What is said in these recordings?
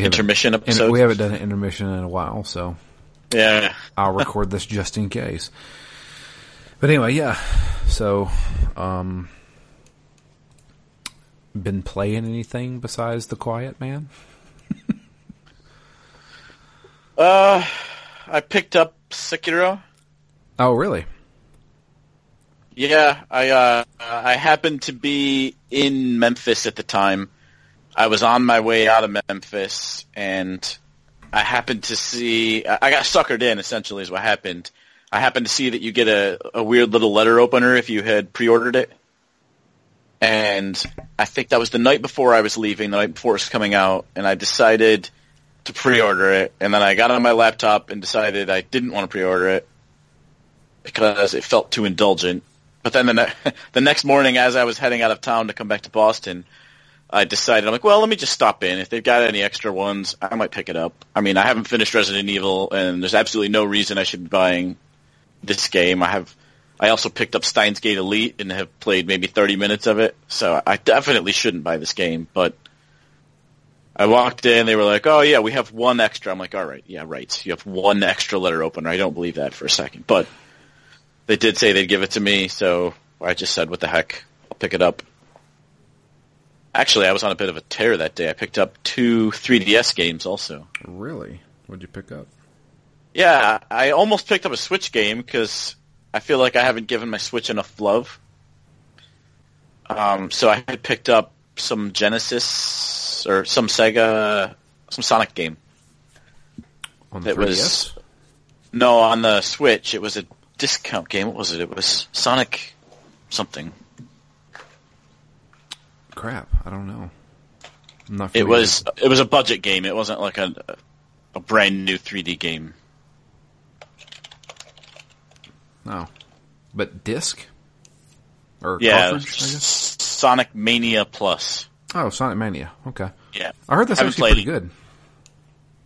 We intermission episode. we haven't done an intermission in a while, so yeah. I'll record this just in case. But anyway, yeah. So, um, been playing anything besides The Quiet Man? Uh, I picked up Sekiro. Oh, really? Yeah, I uh, I happened to be in Memphis at the time. I was on my way out of Memphis, and I happened to see. I got suckered in. Essentially, is what happened. I happened to see that you get a, a weird little letter opener if you had pre-ordered it, and I think that was the night before I was leaving, the night before it was coming out, and I decided to pre-order it, and then I got on my laptop and decided I didn't want to pre-order it because it felt too indulgent. But then the, ne- the next morning, as I was heading out of town to come back to Boston, I decided I'm like, well, let me just stop in. If they've got any extra ones, I might pick it up. I mean, I haven't finished Resident Evil, and there's absolutely no reason I should be buying this game. I have. I also picked up Steins Gate Elite and have played maybe 30 minutes of it, so I definitely shouldn't buy this game. But I walked in, they were like, "Oh yeah, we have one extra." I'm like, "All right, yeah, right. You have one extra letter opener." I don't believe that for a second, but they did say they'd give it to me, so I just said, "What the heck? I'll pick it up." Actually, I was on a bit of a tear that day. I picked up two 3DS games also. Really? What'd you pick up? Yeah, I almost picked up a Switch game because I feel like I haven't given my Switch enough love. Um, so I had picked up some Genesis or some Sega, some Sonic game. On It 3DS? was no on the Switch. It was a discount game. What was it? It was Sonic something. Crap, I don't know. I'm not It was it was a budget game. It wasn't like a a brand new 3D game. No. But disc? Or Yeah, Sonic Mania Plus. Oh, Sonic Mania. Okay. Yeah. I heard that's Haven't actually pretty it. good.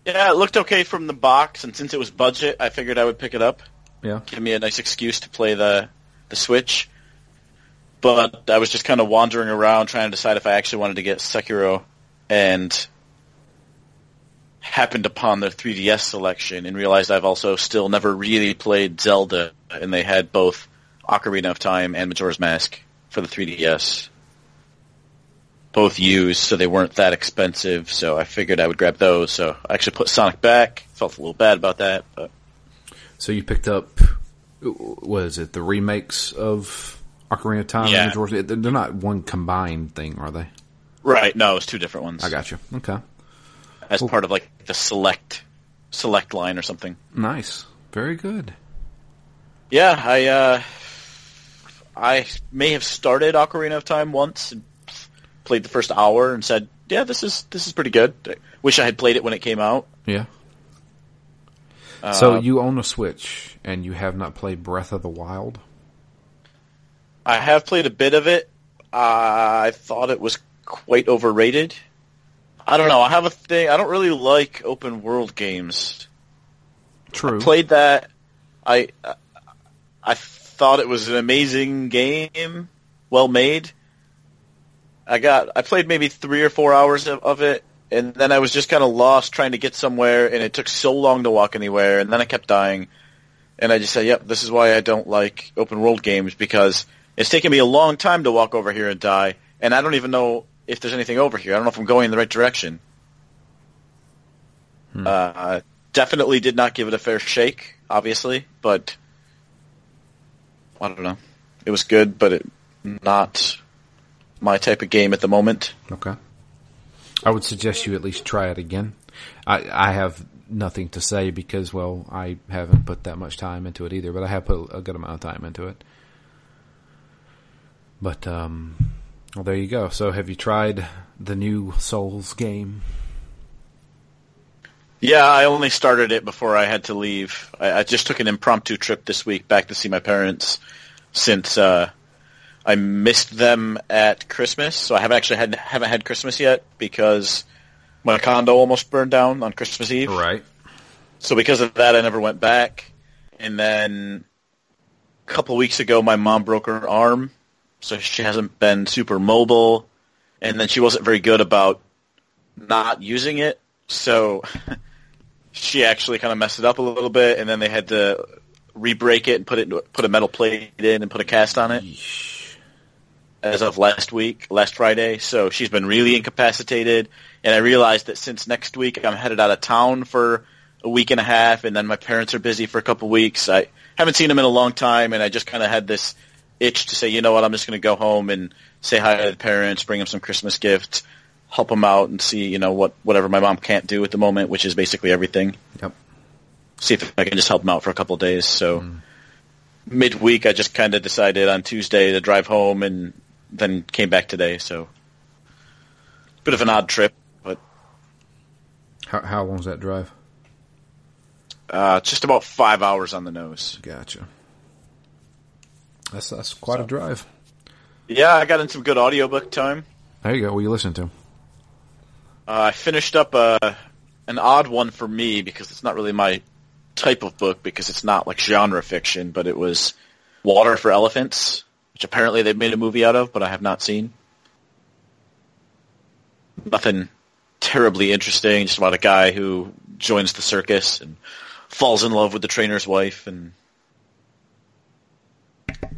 Yeah, it looked okay from the box, and since it was budget, I figured I would pick it up. Yeah. Give me a nice excuse to play the the Switch. But I was just kind of wandering around trying to decide if I actually wanted to get Sekiro, and happened upon their 3DS selection and realized I've also still never really played Zelda, and they had both Ocarina of Time and Majora's Mask for the 3DS. Both used, so they weren't that expensive, so I figured I would grab those. So I actually put Sonic back. Felt a little bad about that, but So you picked up, what is it, the remakes of Ocarina of Time Yeah. and Majora's They're not one combined thing, are they? right, no, it's two different ones. I got you. Okay. as part of like the select select line or something. Nice. Very good. Yeah, I uh, I may have started Ocarina of Time once and played the first hour and said, "Yeah, this is this is pretty good." I wish I had played it when it came out. Yeah. so Uh, you own a Switch and you have not played Breath of the Wild? I have played a bit of it. I thought it was quite overrated. I don't know. I have a thing. I don't really like open world games. True. I played that. I I thought it was an amazing game, well made. I got I played maybe three or four hours of, of it, and then I was just kind of lost trying to get somewhere, and it took so long to walk anywhere, and then I kept dying, and I just said, "Yep, this is why I don't like open world games because it's taken me a long time to walk over here and die, and I don't even know if there's anything over here. I don't know if I'm going in the right direction." Uh, definitely did not give it a fair shake, obviously, but I don't know. It was good, but it not my type of game at the moment. Okay. I would suggest you at least try it again. I, I have nothing to say because, well, I haven't put that much time into it either, but I have put a good amount of time into it. But, um, well, there you go. So have you tried the new Souls game? Yeah, I only started it before I had to leave. I, I just took an impromptu trip this week back to see my parents since uh, I missed them at Christmas. So I haven't actually had haven't had Christmas yet because my condo almost burned down on Christmas Eve. Right. So because of that, I never went back. And then a couple weeks ago, my mom broke her arm, so she hasn't been super mobile. And then she wasn't very good about not using it. So she actually kind of messed it up a little bit, and then they had to re-break it and put it put a metal plate in and put a cast on it. As of last week, last Friday, so she's been really incapacitated, and I realized that since next week I'm headed out of town for a week and a half, and then my parents are busy for a couple weeks. I haven't seen them in a long time, and I just kind of had this itch to say, you know what, I'm just going to go home and say hi to the parents, bring them some Christmas gifts, help them out, and see, you know, what whatever my mom can't do at the moment, which is basically everything. Yep. See if I can just help them out for a couple of days. So midweek, I just kind of decided on Tuesday to drive home, and then came back today. So bit of an odd trip, but How, how long's that drive? uh, just about five hours on the nose. Gotcha. That's that's quite a drive. Yeah, I got in some good audiobook time. There you go. What are you listening to? Uh, I finished up a an odd one for me because it's not really my type of book because it's not like genre fiction, but it was Water for Elephants, which apparently they've made a movie out of, but I have not seen. Nothing terribly interesting, just about a guy who joins the circus and falls in love with the trainer's wife and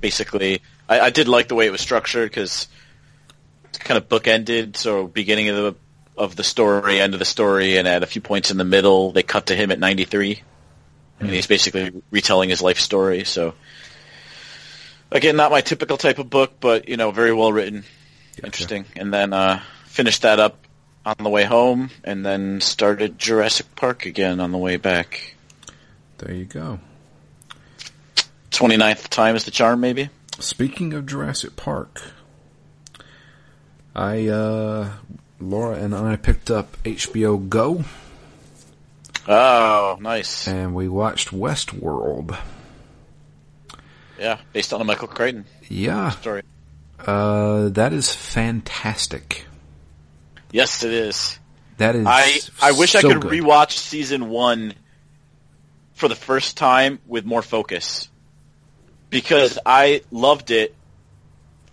basically I, I did like the way it was structured because it's kind of bookended. So beginning of the of the story, end of the story, and at a few points in the middle, they cut to him at 93, and he's basically retelling his life story. So again, not my typical type of book, but you know, very well written, interesting. And then uh, finished that up on the way home, and then started Jurassic Park again on the way back. There you go. 29th time is the charm, maybe. Speaking of Jurassic Park, I uh, Laura and I picked up HBO Go Oh, nice. and we watched Westworld. Yeah, based on a Michael Crichton Yeah, story. uh, that is fantastic. Yes, it is. That is. I I wish I could good. rewatch season one for the first time with more focus because I loved it,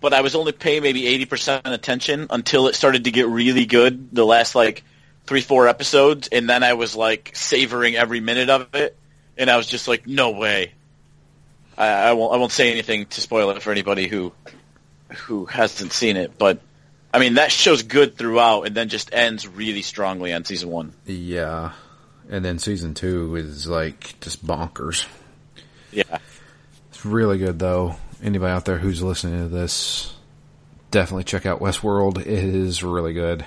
but I was only paying maybe eighty percent attention until it started to get really good. The last like three four episodes, and then I was like savoring every minute of it, and I was just like, no way. I, I won't I won't say anything to spoil it for anybody who who hasn't seen it, but. I mean, that show's good throughout, and then just ends really strongly on season one. Yeah, and then season two is like just bonkers. Yeah, really good though. Anybody out there who's listening to this, definitely check out Westworld. It is really good.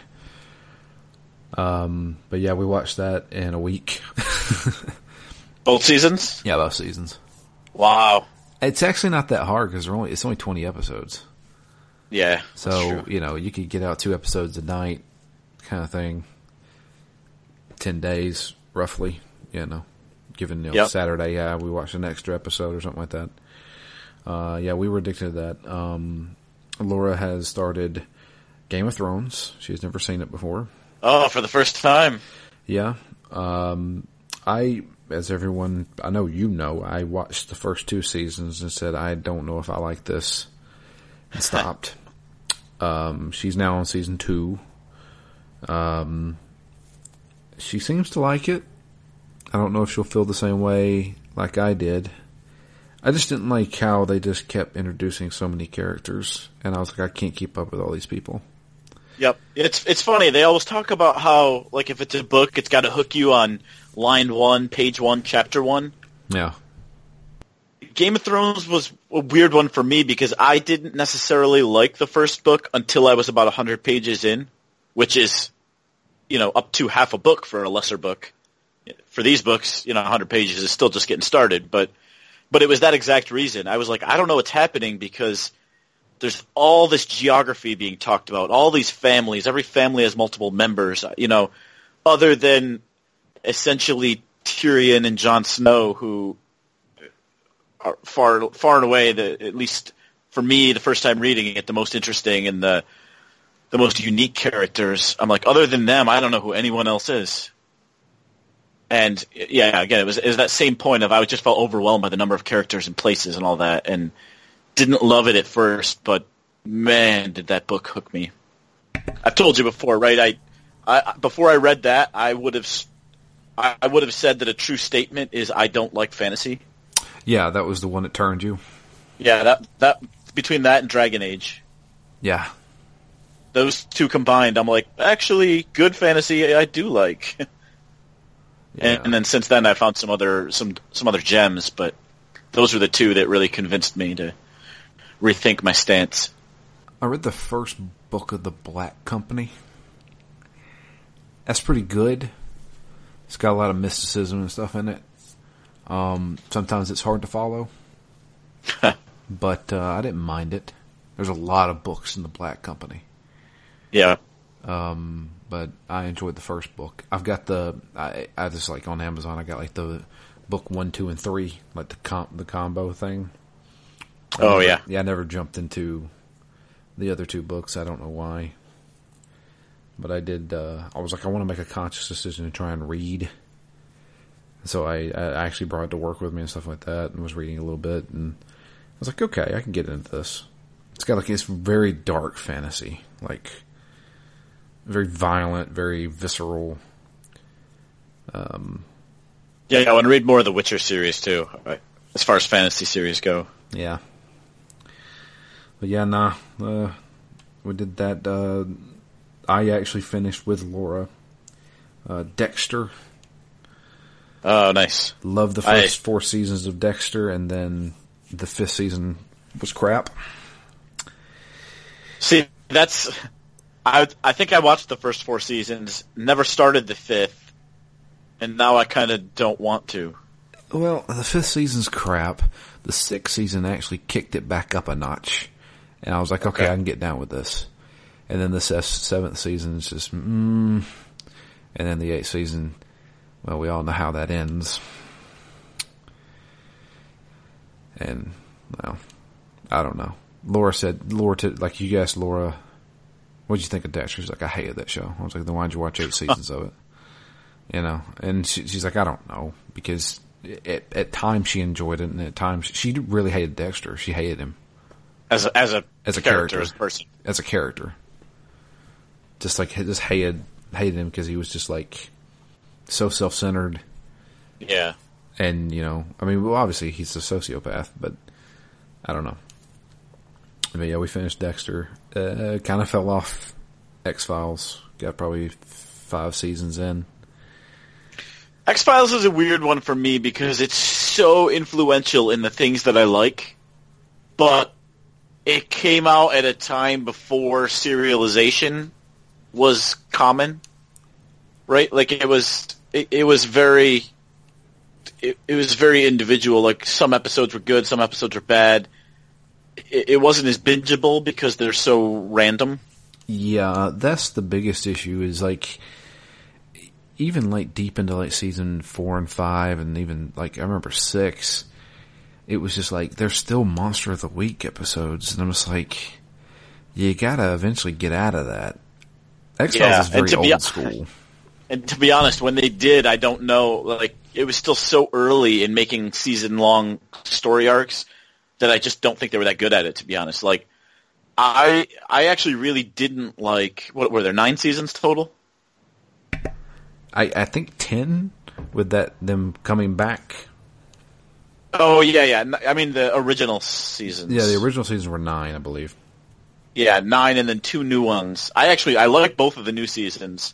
Um, but yeah, we watched that in a week. both seasons. yeah, both seasons. Wow. It's actually not that hard because only it's only twenty episodes. Yeah. So you know you could get out two episodes a night, kind of thing. Ten days roughly, you know, given you know, Yep. Saturday. Yeah, we watched an extra episode or something like that. Uh, yeah, we were addicted to that. Um, Laura has started Game of Thrones. She's never seen it before. oh, for the first time. Yeah. Um, I, as everyone, I know you know, I watched the first two seasons and said, I don't know if I like this and stopped. um, she's now on season two. Um, she seems to like it. I don't know if she'll feel the same way like I did. I just didn't like how they just kept introducing so many characters, and I was like, I can't keep up with all these people. Yep. It's it's funny. They always talk about how like if it's a book, it's got to hook you on line one, page one, chapter one. Yeah. Game of Thrones was a weird one for me because I didn't necessarily like the first book until I was about 100 pages in, which is, you know, up to half a book for a lesser book. For these books, you know, 100 pages is still just getting started, but but it was that exact reason. I was like, I don't know what's happening because there's all this geography being talked about, all these families, every family has multiple members, you know, other than essentially Tyrion and Jon Snow who are far far and away the at least for me the first time reading it the most interesting and the the most unique characters. I'm like other than them I don't know who anyone else is. And yeah, again it was it was that same point of I just felt overwhelmed by the number of characters and places and all that and didn't love it at first, but man did that book hook me. I've told you before, right? I I, before I read that, I would have, I would have said that a true statement is I don't like fantasy. Yeah, that was the one that turned you. Yeah, that that between that and Dragon Age, Yeah. those two combined, I'm like, actually, good fantasy I do like. yeah. And, and then since then, I found some other some some other gems, but those were the two that really convinced me to rethink my stance. I read the first book of the Black Company. That's pretty good. It's got a lot of mysticism and stuff in it. Um, sometimes it's hard to follow, but uh, I didn't mind it. There's a lot of books in the Black Company, Yeah, but I enjoyed the first book. I've got the I, I just like on Amazon. I got like the book one, two, and three, like the com- the combo thing. Oh yeah. Yeah, I never jumped into the other two books. I don't know why. But I did, uh, I was like, I want to make a conscious decision to try and read. So I, I actually brought it to work with me and stuff like that and was reading a little bit and I was like, okay, I can get into this. It's got like, it's very dark fantasy, like very violent, very visceral. Yeah, I want to read more of the Witcher series too, as far as fantasy series go. Yeah. But yeah, nah. Uh, we did that. Uh, I actually finished with Laura. Uh, Dexter. Oh, nice. Love the I- first four seasons of Dexter, and then the fifth season was crap. See, that's I. I think I watched the first four seasons, never started the fifth, and now I kind of don't want to. Well, the fifth season's crap. The sixth season actually kicked it back up a notch, and I was like, okay, Okay. I can get down with this. And then the seventh season is just, mm, and then the eighth season, well, we all know how that ends. And well, I don't know. Laura said, Laura, to, like you guessed, Laura, what'd you think of Dexter? She's like, I hated that show. I was like, then why'd you watch eight seasons of it? You know, and she, she's like, I don't know, because at, at times she enjoyed it, and at times she really hated Dexter. She hated him As a, as a As a character, character. as a person. as a character. Just like just hated hated him because he was just like so self centered, Yeah. and you know, I mean, well, obviously he's a sociopath, but I don't know. But yeah, we finished Dexter. Uh, kind of fell off X Files. Got probably five seasons in. X Files is a weird one for me because it's so influential in the things that I like, but it came out at a time before serialization was common, right? Like it was, it, it was very, it, it was very individual. Like some episodes were good, some episodes were bad. It, it wasn't as bingeable because they're so random. Yeah, that's the biggest issue. Is like even like deep into like season four and five, and even like I remember six. It was just like there's still Monster of the Week episodes, and I'm just like, you gotta eventually get out of that. X Files Yeah, is very and to be old school. And to be honest, when they did, I don't know. Like it was still so early in making season-long story arcs that I just don't think they were that good at it. To be honest, like I I actually really didn't like. What were there nine seasons total? I I think ten with that them coming back. Oh yeah, yeah. I mean the original seasons. Yeah, the original seasons were nine, I believe. Yeah, nine, and then two new ones. I actually I like both of the new seasons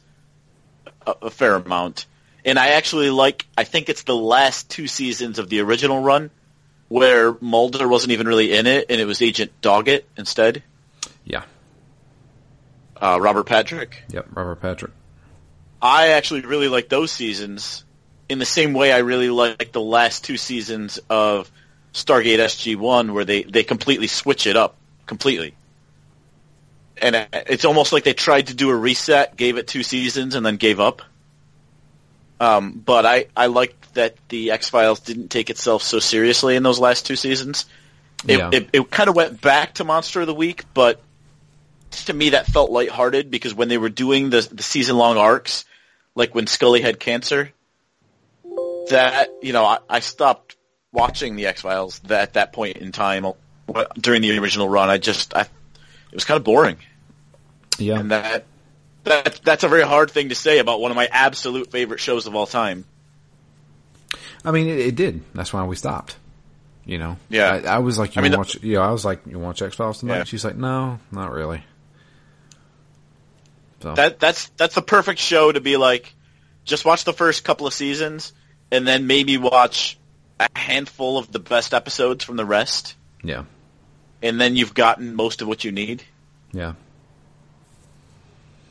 a, a fair amount, and I actually like. I think it's the last two seasons of the original run where Mulder wasn't even really in it, and it was Agent Doggett instead. Yeah. Uh, Robert Patrick. Yep. Robert Patrick. I actually really like those seasons in the same way I really like the last two seasons of Stargate SG-1 where they, they completely switch it up completely. And uh, it's almost like they tried to do a reset, gave it two seasons, and then gave up. Um, but I, I liked that the X-Files didn't take itself so seriously in those last two seasons. It, Yeah. it, it kind of went back to Monster of the Week, but to me that felt lighthearted because when they were doing the, the season-long arcs, like when Scully had cancer, that, you know, I, I stopped watching the X-Files at that point in time during the original run. I just, I, it was kind of boring. Yeah. And that, that that's a very hard thing to say about one of my absolute favorite shows of all time. I mean, it, it did. That's why we stopped. You know. Yeah. I, I was like, you I mean, watch? Yeah, I was like, you watch X Files tonight? Yeah. She's like, no, not really. So That that's that's the perfect show to be like, just watch the first couple of seasons, and then maybe watch a handful of the best episodes from the rest, yeah, and then you've gotten most of what you need. yeah,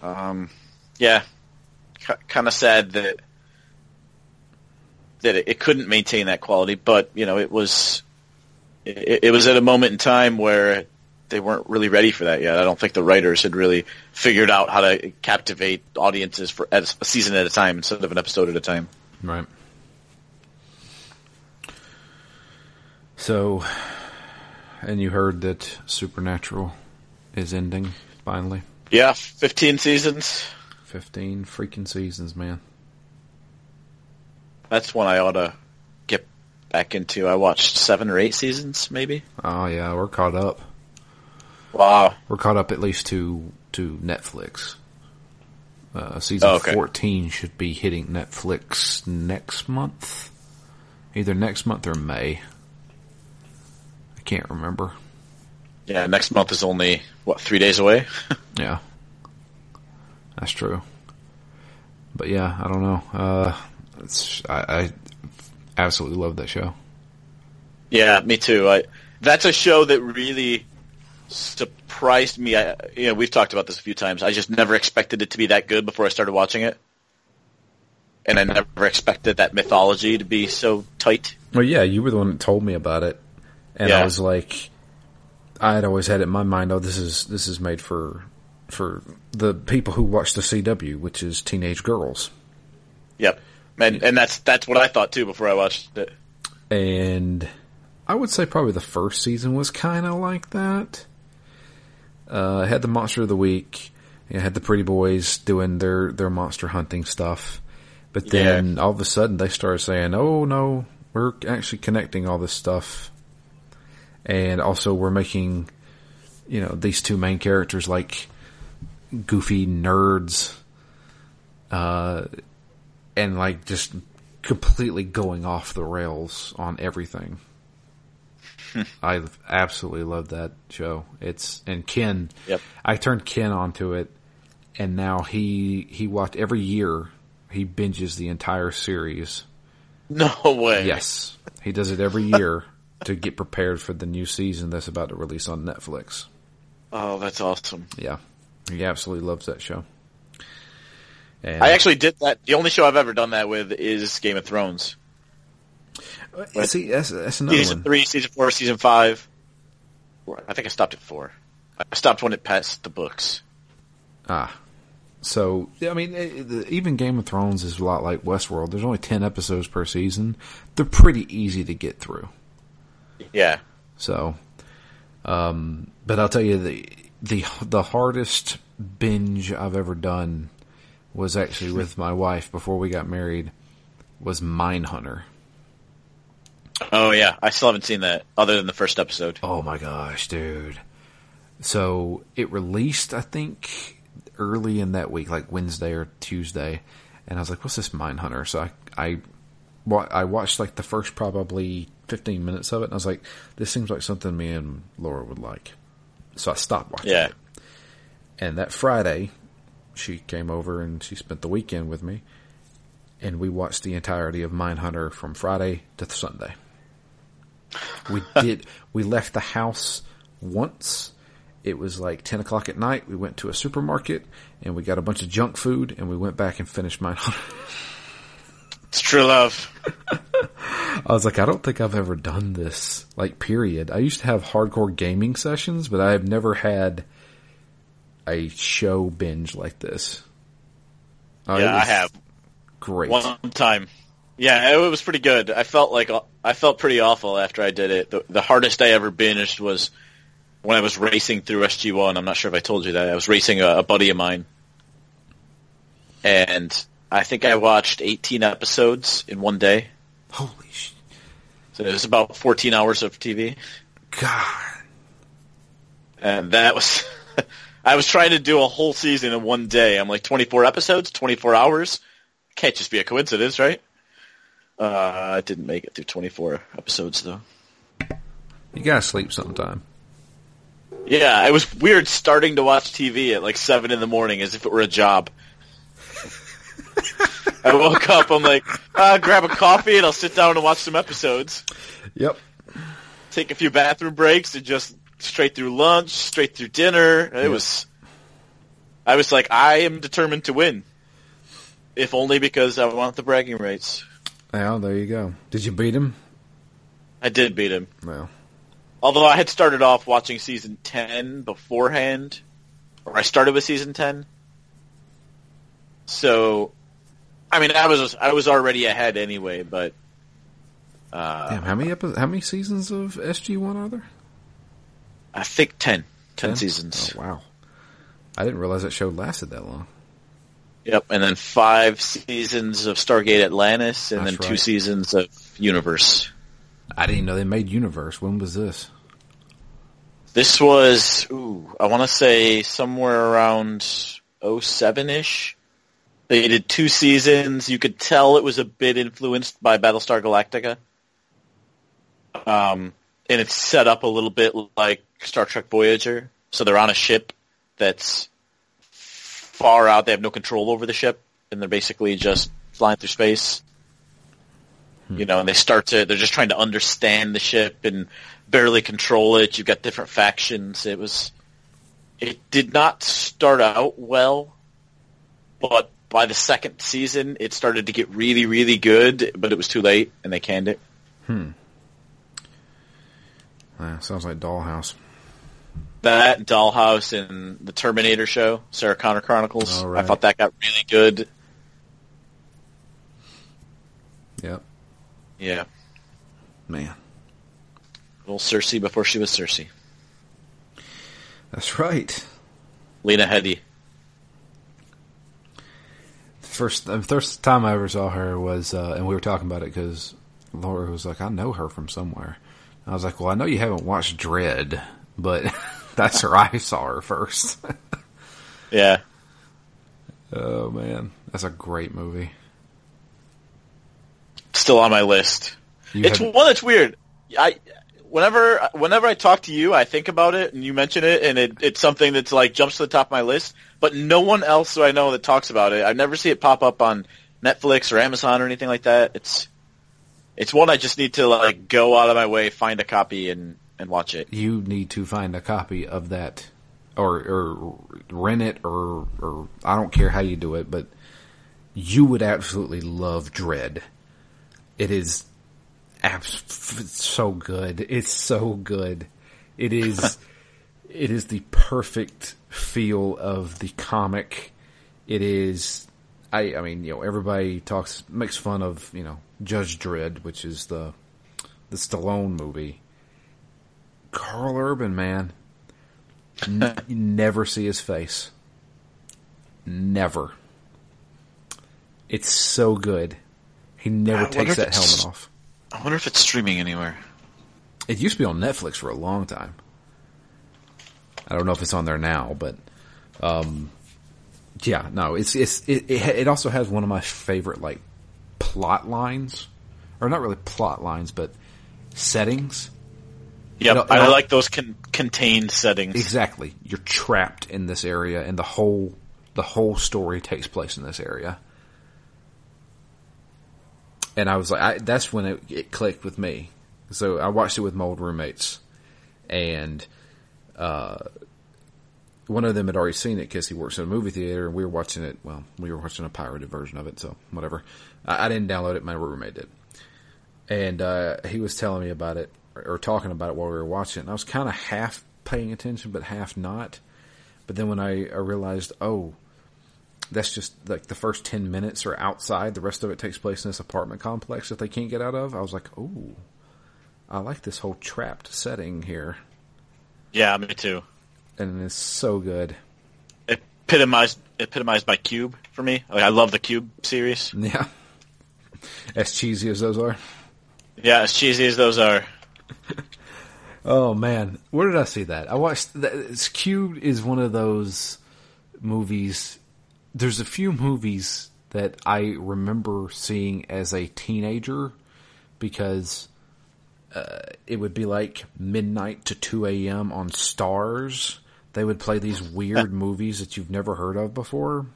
Um, yeah, C- kind of sad that that it, it couldn't maintain that quality, but you know, it was it, it was at a moment in time where they weren't really ready for that yet. I don't think the writers had really figured out how to captivate audiences for at a season at a time instead of an episode at a time. right. So, and you heard that Supernatural is ending finally. Yeah, fifteen seasons. Fifteen freaking seasons, man. That's one I ought to get back into. I watched seven or eight seasons, maybe. Oh yeah, we're caught up. Wow. We're caught up at least to to Netflix. Uh, season Oh, okay. fourteen should be hitting Netflix next month, either next month or May. I can't remember. Yeah, next month is only what three days away. Yeah, that's true. But yeah, I don't know. Uh, it's, I, I absolutely love that show. Yeah, me too. I that's a show that really surprised me. I, you know, we've talked about this a few times. I just never expected it to be that good before I started watching it, and I never expected that mythology to be so tight. Well, yeah, you were the one that told me about it, and I was like, I had always had it in my mind. Oh, this is this is made for for the people who watch the CW, which is teenage girls. Yep, and and that's that's what I thought too before I watched it. and I would say probably the first season was kind of like that. Uh, had the monster of the week. It had the pretty boys doing their their monster hunting stuff, but then all of a sudden they started saying, "Oh no, we're actually connecting all this stuff," and also we're making, you know, these two main characters like goofy nerds, uh, and like just completely going off the rails on everything. I absolutely love that show. It's and Ken. Yep. I turned Ken onto it, and now he he watched every year. He binges the entire series. No way. Yes, he does it every year to get prepared for the new season that's about to release on Netflix. Oh, that's awesome. Yeah, he absolutely loves that show. And I actually did that. The only show I've ever done that with is Game of Thrones. see that's, that's another Season one. three, season four, season five. I think I stopped at four. I stopped when it passed the books. Ah. So, I mean, it, it- even Game of Thrones is a lot like Westworld. There's only 10 episodes per season. They're pretty easy to get through. Yeah. So, um, but I'll tell you the, the, the hardest binge I've ever done was actually hmm. with my wife before we got married was Mindhunter. Oh yeah, I still haven't seen that other than the first episode. Oh my gosh, dude. So it released, I think, early in that week, like Wednesday or Tuesday, and I was like, "What's this Mindhunter? So I, I, I watched like the first probably fifteen minutes of it, and I was like, "This seems like something me and Laura would like." So I stopped watching Yeah. it. And that Friday, she came over and she spent the weekend with me, and we watched the entirety of Mindhunter from Friday to Sunday. We did. We left the house once. It was like ten o'clock at night. We went to a supermarket and we got a bunch of junk food, and we went back and finished Mindhunter. It's true love. I was like, I don't think I've ever done this. Like, period. I used to have hardcore gaming sessions, but I have never had a show binge like this. Oh, yeah, I have Great. one time. Yeah, it was pretty good. I felt like I felt pretty awful after I did it. The, the hardest I ever binged was when I was racing through SG One. I'm not sure if I told you that. I was racing a, a buddy of mine, and I think I watched 18 episodes in one day. Holy sh- So it was about 14 hours of TV. God. and that was I was trying to do a whole season in one day. I'm like 24 episodes, 24 hours. Can't just be a coincidence, right? Uh, I didn't make it through 24 episodes though. You gotta sleep sometime. Yeah, it was weird starting to watch TV at like seven in the morning as if it were a job. I woke up. I'm like, uh, grab a coffee and I'll sit down and watch some episodes. Yep. Take a few bathroom breaks and just straight through lunch, straight through dinner. It Yep. was. I was like, I am determined to win, if only because I want the bragging rights. Well, there you go. Did you beat him? I did beat him. Well, Although I had started off watching season 10 beforehand, or I started with season 10. So, I mean, I was I was already ahead anyway, but uh, damn. How many episodes? How many seasons of SG One are there? I think 10. 10 Ten? seasons. Oh wow. I didn't realize that show lasted that long. Yep, and then five seasons of Stargate Atlantis, and That's then two right. seasons of Universe. I didn't know they made Universe. When was this? This was, ooh, I want to say somewhere around 07-ish. They did two seasons. You could tell it was a bit influenced by Battlestar Galactica. Um, and it's set up a little bit like Star Trek Voyager. So they're on a ship that's far out. They have no control over the ship, and they're basically just flying through space. You know, and they start to, they're just trying to understand the ship and barely control it. You've got different factions. It was, it did not start out well, but by the second season, it started to get really, really good, but it was too late, and they canned it. Ah, sounds like Dollhouse. That, Dollhouse, and the Terminator show, Sarah Connor Chronicles. All I thought that got really good. Yep. Yeah. Man, Little Cersei before she was Cersei. that's right. Lena Headey. First, the first time I ever saw her was, uh, and we were talking about it because Laura was like, "I know her from somewhere." I was like, "Well, I know you haven't watched Dredd, but that's where I saw her first. Yeah. oh man, that's a great movie. Still on my list. You it's had- one that's weird. I whenever whenever I talk to you, I think about it and you mention it, and it, it's something that's like jumps to the top of my list. But no one else that I know that talks about it. I never see it pop up on Netflix or Amazon or anything like that. It's it's one I just need to like go out of my way, find a copy, and and watch it. you need to find a copy of that, or or rent it, or or I don't care how you do it, but you would absolutely love Dredd. It is so good. It's so good. It is. it is the perfect feel of the comic. It is. I. I mean, you know, everybody talks makes fun of you know Judge Dredd, which is the the Stallone movie. Karl Urban, man, N- you never see his face. Never. It's so good. He never takes that helmet off. I wonder if it's streaming anywhere. It used to be on Netflix for a long time. I don't know if it's on there now, but um, yeah, no, it's it's it, it. It also has one of my favorite like plot lines, or not really plot lines, but settings. Yep, know- I I- like those con- contained settings. Exactly, you're trapped in this area, and the whole the whole story takes place in this area. And I was like, I, that's when it, it clicked with me. So I watched it with my old roommates, and uh, one of them had already seen it because he works in a movie theater, and we were watching it. Well, we were watching a pirated version of it, so whatever. I, I didn't download it; my roommate did, and uh, he was telling me about it or, or talking about it while we were watching it. And I was kind of half paying attention, but half not. But then when I, I realized, oh, that's just like the first 10 minutes are outside. The rest of it takes place in this apartment complex that they can't get out of. I was like, oh, I like this whole trapped setting here. Yeah, me too. And it's so good. Epitomized epitomized by Cube for me. Like I love the Cube series. Yeah. As cheesy as those are. Yeah, as cheesy as those are. Oh man, where did I see that? I watched. That, Q is one of those movies. There's a few movies that I remember seeing as a teenager because uh, it would be like midnight to two a.m. on Starz. They would play these weird movies that you've never heard of before,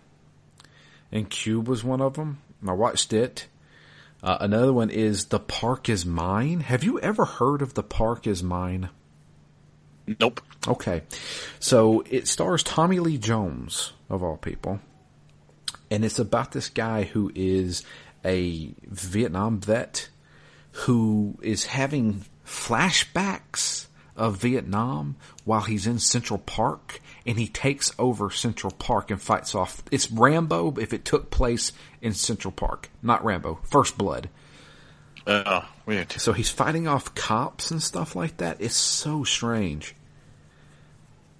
and Cube was one of them. I watched it. Uh, another one is The Park is Mine. Have you ever heard of The Park is Mine? Nope. Okay. So it stars Tommy Lee Jones, of all people. And it's about this guy who is a Vietnam vet who is having flashbacks of Vietnam while he's in Central Park and he takes over Central Park and fights off. It's Rambo if it took place in Central Park, not Rambo. First Blood. Oh, weird. So he's fighting off cops and stuff like that. It's so strange.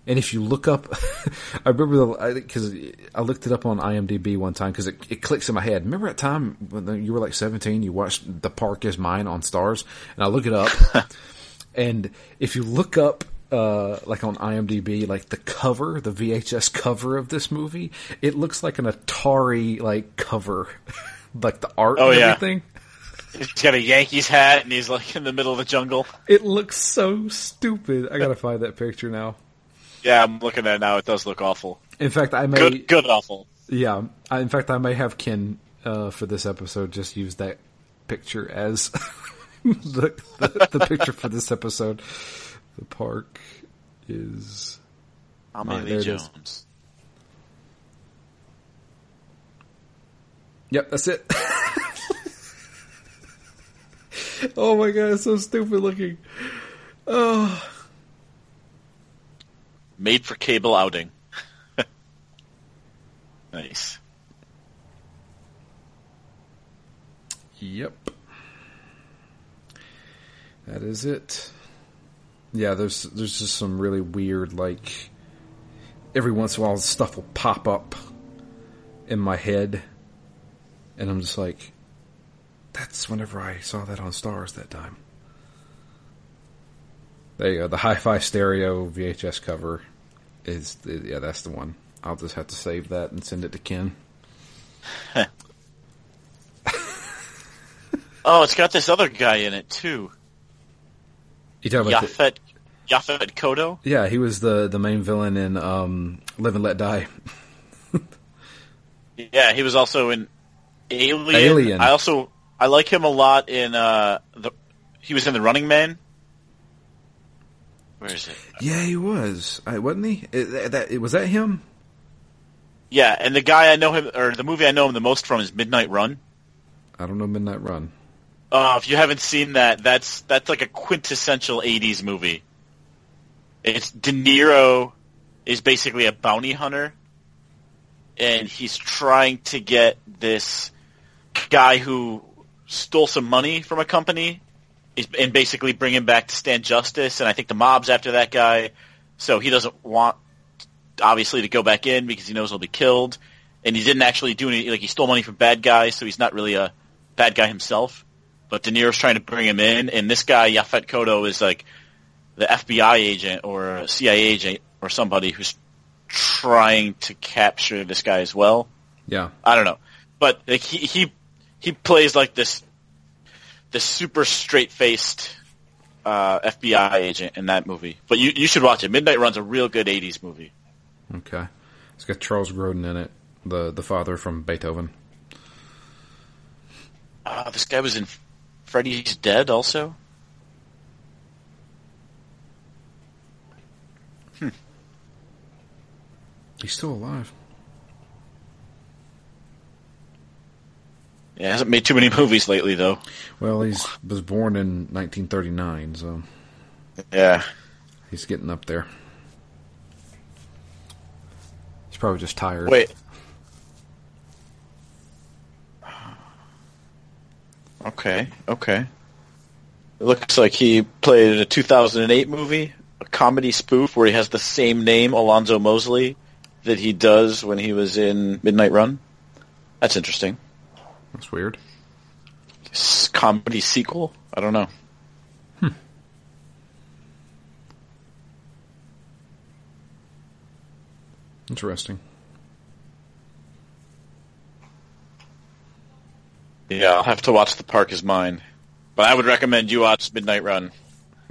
And if you look up, I remember because I, I, looked it up on IMDb one time because it, it clicks in my head. Remember that time when you were like 17, you watched The Park Is Mine on Starz, and I look it up, and if you look up uh, like on IMDb, like the cover, the VHS cover of this movie, it looks like an Atari like cover, like the art oh, and yeah. everything. He's got a Yankees hat and he's like in the middle of the jungle. It looks so stupid. I gotta find that picture now. Yeah, I'm looking at it now. It does look awful. In fact, I may good, good awful. Yeah, I, in fact, I may have Ken uh, for this episode just use that picture as the, the, the picture for this episode. The park is Tommy Lee Jones. Yep, that's it. oh my god, it's so stupid looking. Oh. Made for cable outing. nice. Yep. That is it. Yeah, there's there's just some really weird like every once in a while stuff will pop up in my head and I'm just like that's whenever I saw that on Starz that time. There you go. The hi-fi stereo VHS cover is yeah, that's the one. I'll just have to save that and send it to Ken. oh, it's got this other guy in it too. You talking about Yaphet the... Yaphet Kotto? Yeah, he was the the main villain in um, Live and Let Die. yeah, he was also in Alien. Alien. I also I like him a lot in uh the he was in The Running Man. Where is it? Yeah, he was. I, wasn't he? It, that, was that him? Yeah, and the guy I know him, or the movie I know him the most from is Midnight Run. I don't know Midnight Run. Uh, if you haven't seen that, that's that's like a quintessential '80s movie. It's De Niro is basically a bounty hunter, and he's trying to get this guy who stole some money from a company and basically bring him back to stand justice. And I think the mob's after that guy, so he doesn't want obviously to go back in because he knows he'll be killed. And he didn't actually do any like he stole money from bad guys, so he's not really a bad guy himself. But De Niro's trying to bring him in, and this guy Yaphet Kotto is like the FBI agent or a CIA agent or somebody who's trying to capture this guy as well. Yeah, I don't know, but like he he he plays like this the super straight faced uh, FBI agent in that movie. But you you should watch it. Midnight Run's a real good '80s movie. Okay, it's got Charles Grodin in it, the the father from Beethoven. Uh, this guy was in Freddy's Dead also. Hmm. He's still alive. Yeah, hasn't made too many movies lately, though. Well, he was born in 1939, so yeah, he's getting up there. He's probably just tired. Wait. Okay, okay. It looks like he played in a 2008 movie, a comedy spoof where he has the same name, Alonzo Mosely, that he does when he was in Midnight Run. That's interesting. That's weird. Comedy sequel? I don't know. Hmm. Interesting. Yeah, I'll have to watch The Park Is Mine. But I would recommend you watch Midnight Run.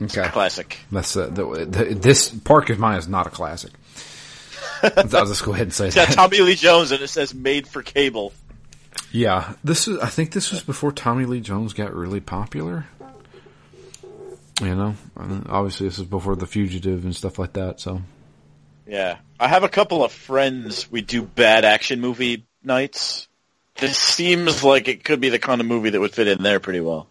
Okay. classic. That's uh, the, the, this Park Is Mine is not a classic. I'll just go ahead and say yeah, that. Tommy Lee Jones, and it says made for cable. Yeah, this is. I think this was before Tommy Lee Jones got really popular. You know, obviously this is before The Fugitive and stuff like that. So Yeah, I have a couple of friends. We do bad action movie nights. This seems like it could be the kind of movie that would fit in there pretty well.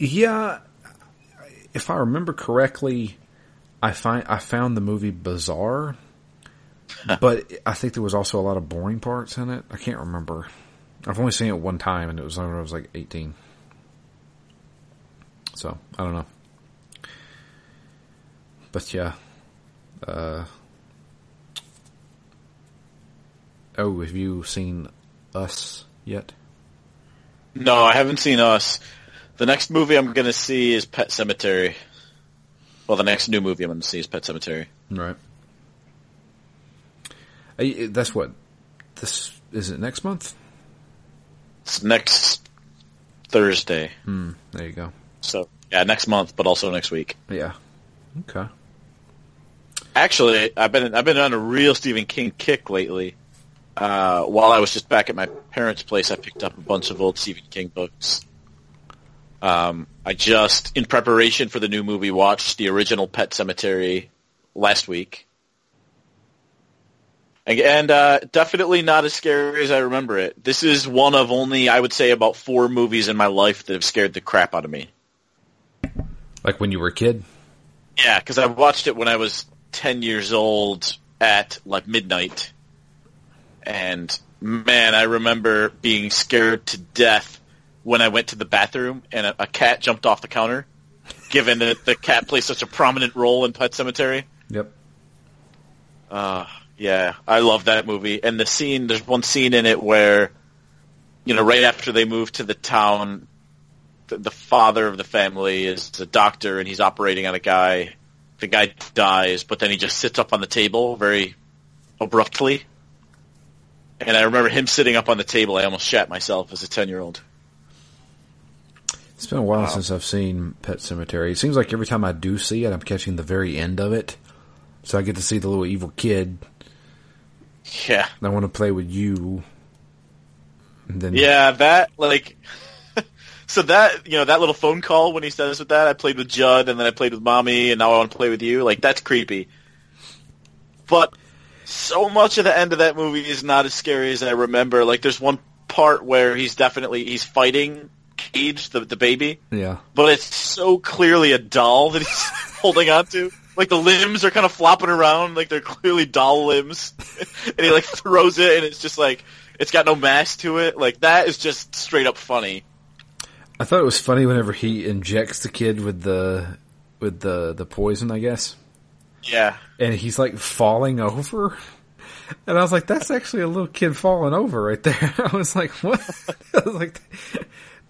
yeah, if I remember correctly, I find I found the movie bizarre, but I think there was also a lot of boring parts in it. I can't remember. I've only seen it one time, and it was when I was like eighteen. So I don't know. But yeah. Uh, oh, have you seen Us yet? No, I haven't seen Us. The next movie I'm going to see is Pet Sematary. Well, the next new movie I'm going to see is Pet Sematary. Right. Uh, That's what. This is it next month. It's next Thursday. Hmm. There you go. So, yeah, next month, but also next week. Yeah. Okay. Actually, I've been I've been on a real Stephen King kick lately. Uh, while I was just back at my parents' place, I picked up a bunch of old Stephen King books. Um, I just, in preparation for the new movie, watched the original Pet Sematary last week, and, uh, definitely not as scary as I remember it. This is one of only, I would say, about four movies in my life that have scared the crap out of me. Like when you were a kid. Yeah, because I watched it when I was ten years old at like midnight, and man, I remember being scared to death when I went to the bathroom and a, a cat jumped off the counter. Given that the cat plays such a prominent role in Pet Sematary, Yep. uh, yeah, I love that movie. And the scene, there's one scene in it where, you know, right after they move to the town, the, the father of the family is a doctor and he's operating on a guy. The guy dies, but then he just sits up on the table very abruptly. And I remember him sitting up on the table. I almost shat myself as a 10 year old. It's been a while since I've seen Pet Sematary. It seems like every time I do see it, I'm catching the very end of it. So I get to see the little evil kid. Yeah. I want to play with you. And then Yeah, that like so that you know that little phone call when he says with that I played with Jud and then I played with mommy and now I want to play with you like that's creepy. But so much of the end of that movie is not as scary as I remember. Like there's one part where he's definitely he's fighting Gage the the baby, yeah. but it's so clearly a doll that he's holding on to. Like the limbs are kind of flopping around, like they're clearly doll limbs, and he like throws it, and it's just like it's got no mass to it. Like that is just straight up funny. I thought it was funny whenever he injects the kid with the with the the poison, I guess. Yeah, and he's like falling over. And I was like, that's actually a little kid falling over right there. I was like, what? I was like,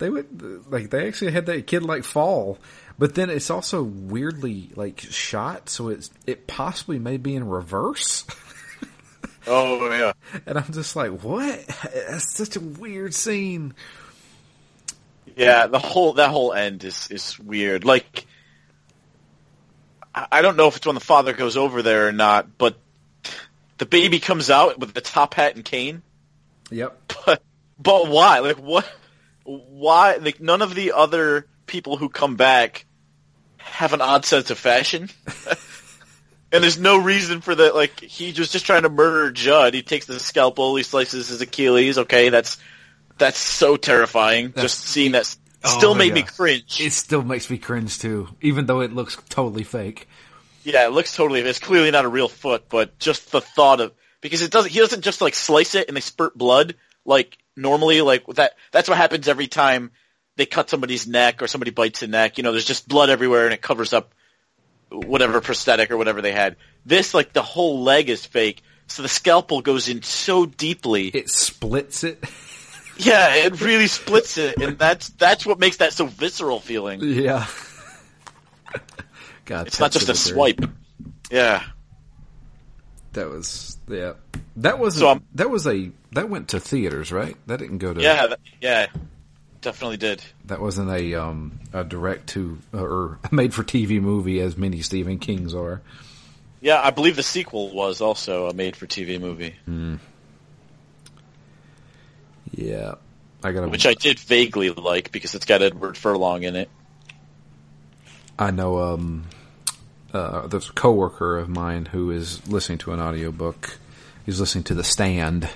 they would, like, they actually had that kid like fall. But then it's also weirdly like shot, so it's, it possibly may be in reverse. Oh yeah. And I'm just like, what? That's such a weird scene. Yeah, the whole that whole end is is weird. Like I I don't know if it's when the father goes over there or not, but the baby comes out with the top hat and cane. Yep. But but why? Like what why like none of the other people who come back have an odd sense of fashion. and there's no reason for that like he was just trying to murder Jud. He takes the scalpel, he slices his Achilles. Okay, that's that's so terrifying. That's- just seeing that oh, still Oh, made me cringe. It still makes me cringe too, even though it looks totally fake. Yeah, it looks totally. It's clearly not a real foot, but just the thought of because it doesn't. He doesn't just like slice it and they spurt blood like normally. Like that. That's what happens every time they cut somebody's neck or somebody bites a neck. You know, there's just blood everywhere and it covers up whatever prosthetic or whatever they had. This like the whole leg is fake, so the scalpel goes in so deeply. It splits it. yeah, it really splits it, and that's that's what makes that so visceral feeling. yeah. God, It's not just a swipe. Yeah. That was yeah. That was So that was a that went to theaters, right? That didn't go to Yeah. that- Yeah. Definitely did. That wasn't a um a direct to or made for TV movie as many Stephen Kings are. Yeah, I believe the sequel was also a made-for-TV movie, Yeah, I got which I did vaguely like because it's got Edward Furlong in it. I know um uh there's a coworker of mine who is listening to an audiobook. He's listening to The Stand.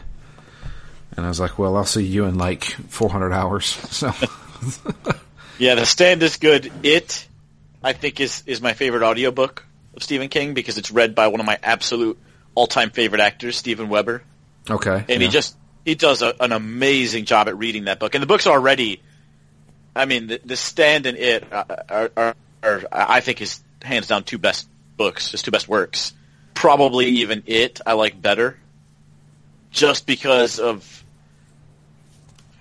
And I was like, "Well, I'll see you in like 400 hours." So, Yeah, The Stand is good. It, I think, is is my favorite audiobook of Stephen King because it's read by one of my absolute all-time favorite actors, Steven Weber. okay. and yeah. he just he does a, an amazing job at reading that book. And the book's already, I mean, the, the Stand and It are, are, are, I think, his hands down two best books, his two best works. Probably even It I like better, just because of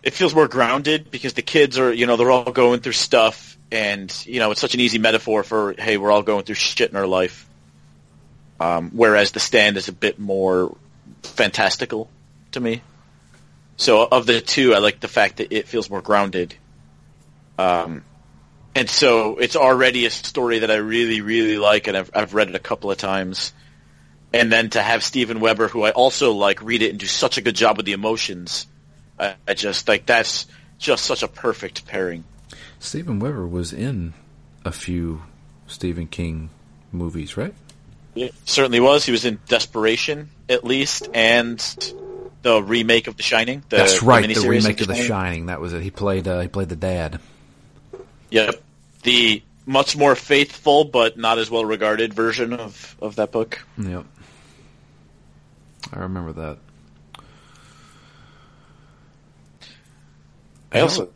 it feels more grounded because the kids are, you know, they're all going through stuff, and you know, it's such an easy metaphor for hey, we're all going through shit in our life. Um, whereas the stand is a bit more fantastical to me. So of the two, I like the fact that it feels more grounded. Um, and so it's already a story that I really, really like, and I've, I've read it a couple of times. And then to have Steven Weber, who I also like, read it and do such a good job with the emotions, I, I just like that's just such a perfect pairing. Steven Weber was in a few Stephen King movies, right? It certainly was. He was in Desperation, at least, and the remake of The Shining. The, That's right, the, miniseries remake of The Shining. That was it. He played uh, he played the dad. Yep. The much more faithful but not as well regarded version of, of that book. Yep. I remember that. I also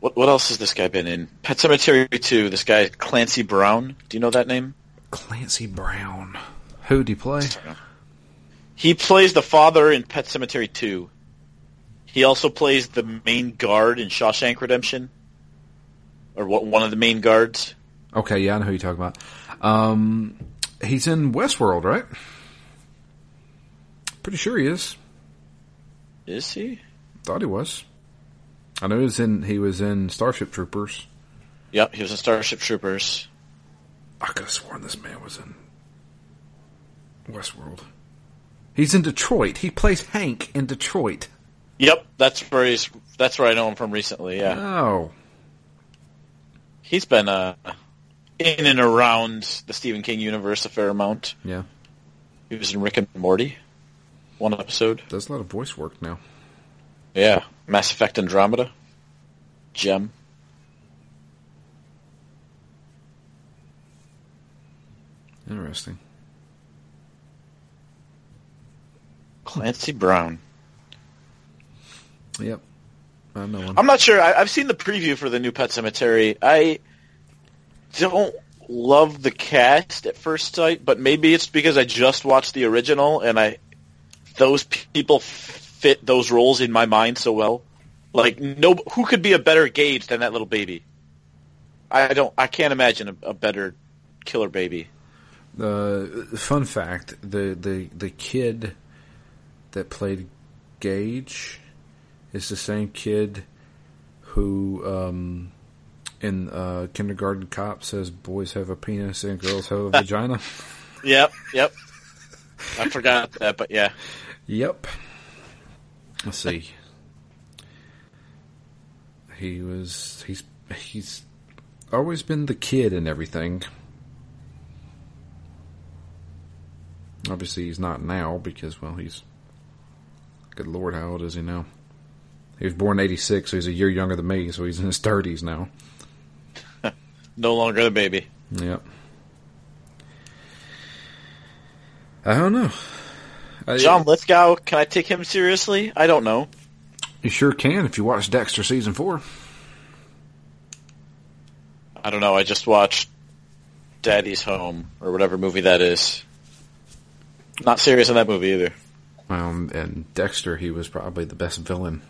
what what else has this guy been in? Pet Sematary 2, this guy Clancy Brown. Do you know that name? Clancy Brown. Who do you play? He plays the father in Pet Sematary 2. He also plays the main guard in Shawshank Redemption. Or what one of the main guards. Okay, yeah, I know who you're talking about. Um, he's in Westworld, right? Pretty sure he is. Is he? Thought he was. I know he was in he was in Starship Troopers. Yep, he was in Starship Troopers. I could have sworn this man was in Westworld. He's in Detroit. He plays Hank in Detroit. Yep, that's where he's that's where I know him from recently, yeah. Oh, He's been uh, in and around the Stephen King universe a fair amount. yeah. He was in Rick and Morty, one episode. Does a lot of voice work now. Yeah, Mass Effect Andromeda, Gem. Interesting. Clancy Brown. Yep. I know him. I'm not sure. I, I've seen the preview for the new Pet Sematary. I don't love the cast at first sight, but maybe it's because I just watched the original and I those people fit those roles in my mind so well. Like no, who could be a better Gage than that little baby? I don't. I can't imagine a, a better killer baby. Uh, fun fact: the the the kid that played Gage is the same kid who, um, in uh, Kindergarten Cop, says boys have a penis and girls have a vagina. Yep, yep. I forgot that, but yeah. Yep. Let's see. He was he's he's always been the kid and everything. Obviously he's not now because well he's good lord how old is he now? He was born in eighty six, so he's a year younger than me, so he's in his thirties now. No longer the baby. Yep. I don't know. I- John Lithgow, can I take him seriously? I don't know. You sure can if you watch Dexter season four. I don't know. I just watched Daddy's Home or whatever movie that is. Not serious in that movie either. Um, and Dexter, he was probably the best villain.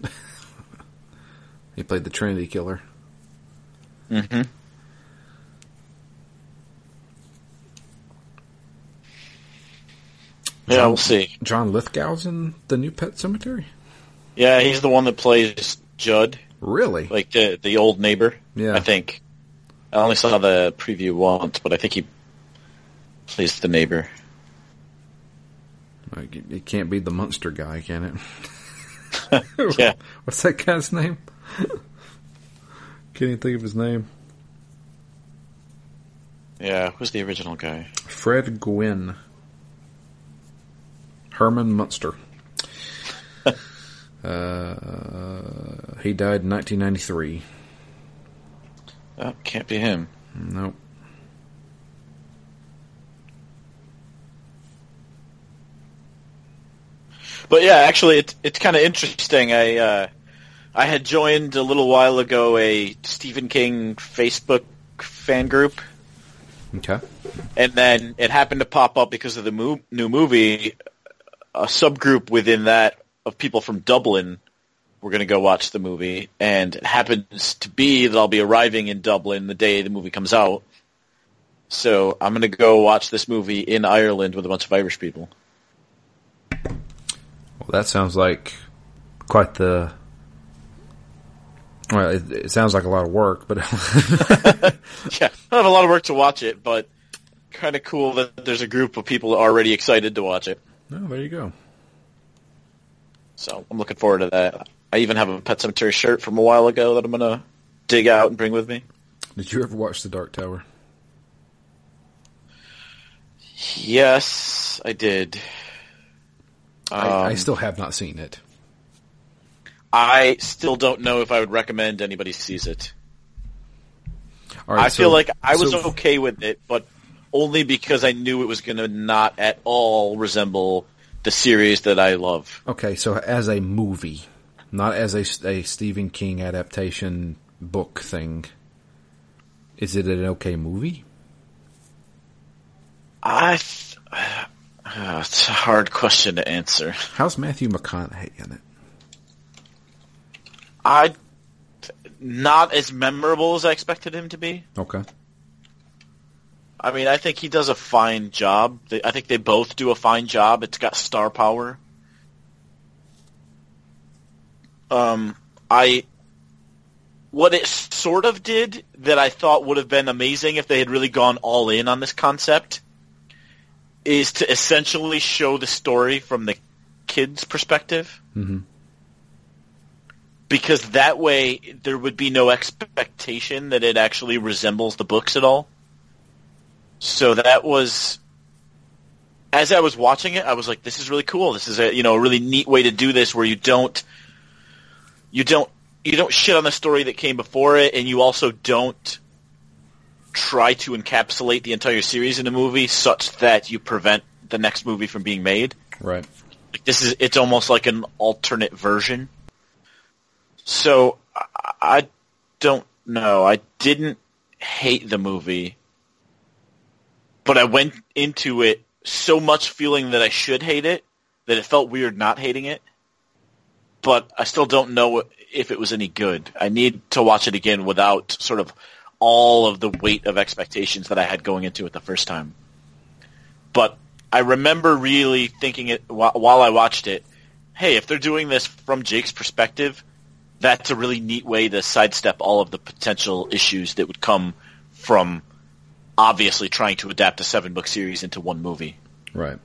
he played the Trinity Killer. Mm-hmm. Yeah, we'll see. John Lithgow's in the new Pet Sematary. Yeah, he's the one that plays Jud, Really? like the the old neighbor. Yeah. I think. I only saw the preview once, but I think he plays the neighbor. Like, it- can't be the Munster guy, can it? Yeah. What's that guy's name? Can't even think of his name. Yeah, who's the original guy? Fred Gwynne. Herman Munster. uh, he died in 1993. Oh, can't be him. Nope. But yeah, actually, it's it's kind of interesting. I uh, I had joined a little while ago a Stephen King Facebook fan group, Okay. and then it happened to pop up because of the mo- new movie. A subgroup within that of people from Dublin were going to go watch the movie, and it happens to be that I'll be arriving in Dublin the day the movie comes out. So I'm going to go watch this movie in Ireland with a bunch of Irish people. Well, that sounds like quite the. Well, it, it sounds like a lot of work, but Yeah, I have a lot of work to watch it, but kind of cool that there's a group of people already excited to watch it. Oh, there you go. So I'm looking forward to that. I even have a Pet Sematary shirt from a while ago that I'm gonna dig out and bring with me. Did you ever watch The Dark Tower? Yes, I did. I, I Um, still have not seen it. I still don't know if I would recommend anybody sees it. Right, I feel like I was so- okay with it, but only because I knew it was going to not at all resemble the series that I love. Okay, so as a movie, not as a, a Stephen King adaptation book thing, is it an okay movie? I. Th- uh, it's a hard question to answer. How's Matthew McConaughey in it? I not as memorable as I expected him to be. Okay. I mean, I think he does a fine job. They, I think they both do a fine job. It's got star power. Um, I what it sort of did that I thought would have been amazing if they had really gone all in on this concept is to essentially show the story from the kid's perspective. hmm because that way there would be no expectation that it actually resembles the books at all. So that was, as I was watching it, I was like, "This is really cool. This is a you know a really neat way to do this, where you don't, you don't, you don't shit on the story that came before it, and you also don't try to encapsulate the entire series in a movie such that you prevent the next movie from being made." Right. Like this is it's almost like an alternate version. So I, I don't know. I didn't hate the movie, but I went into it so much feeling that I should hate it that it felt weird not hating it. But I still don't know if it was any good. I need to watch it again without sort of all of the weight of expectations that I had going into it the first time. But I remember really thinking it while I watched it. Hey, if they're doing this from Jake's perspective, that's a really neat way to sidestep all of the potential issues that would come from obviously trying to adapt a seven book series into one movie. Right.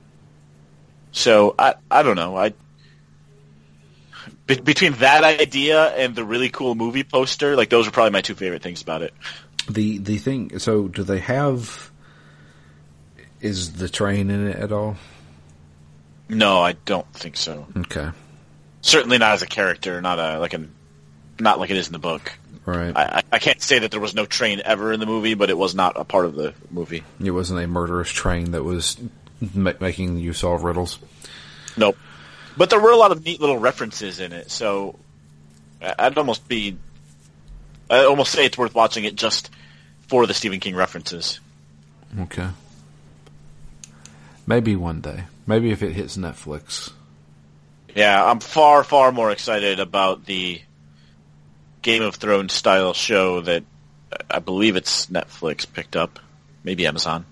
So I I don't know. I be- between that idea and the really cool movie poster, like those are probably my two favorite things about it. The the thing. So, do they have? Is the train in it at all? No, I don't think so. Okay. Certainly not as a character, not a like an not like it is in the book. Right. I, I- I can't say that there was no train ever in the movie, but it was not a part of the movie. it wasn't a murderous train that was ma- making you solve riddles. Nope. But there were a lot of neat little references in it, so I- I'd almost be, I'd almost say it's worth watching it just for the Stephen King references. Okay. Maybe one day. Maybe if it hits Netflix. Yeah, I'm far, far more excited about the Game of Thrones style show that uh, I believe it's Netflix picked up, maybe Amazon.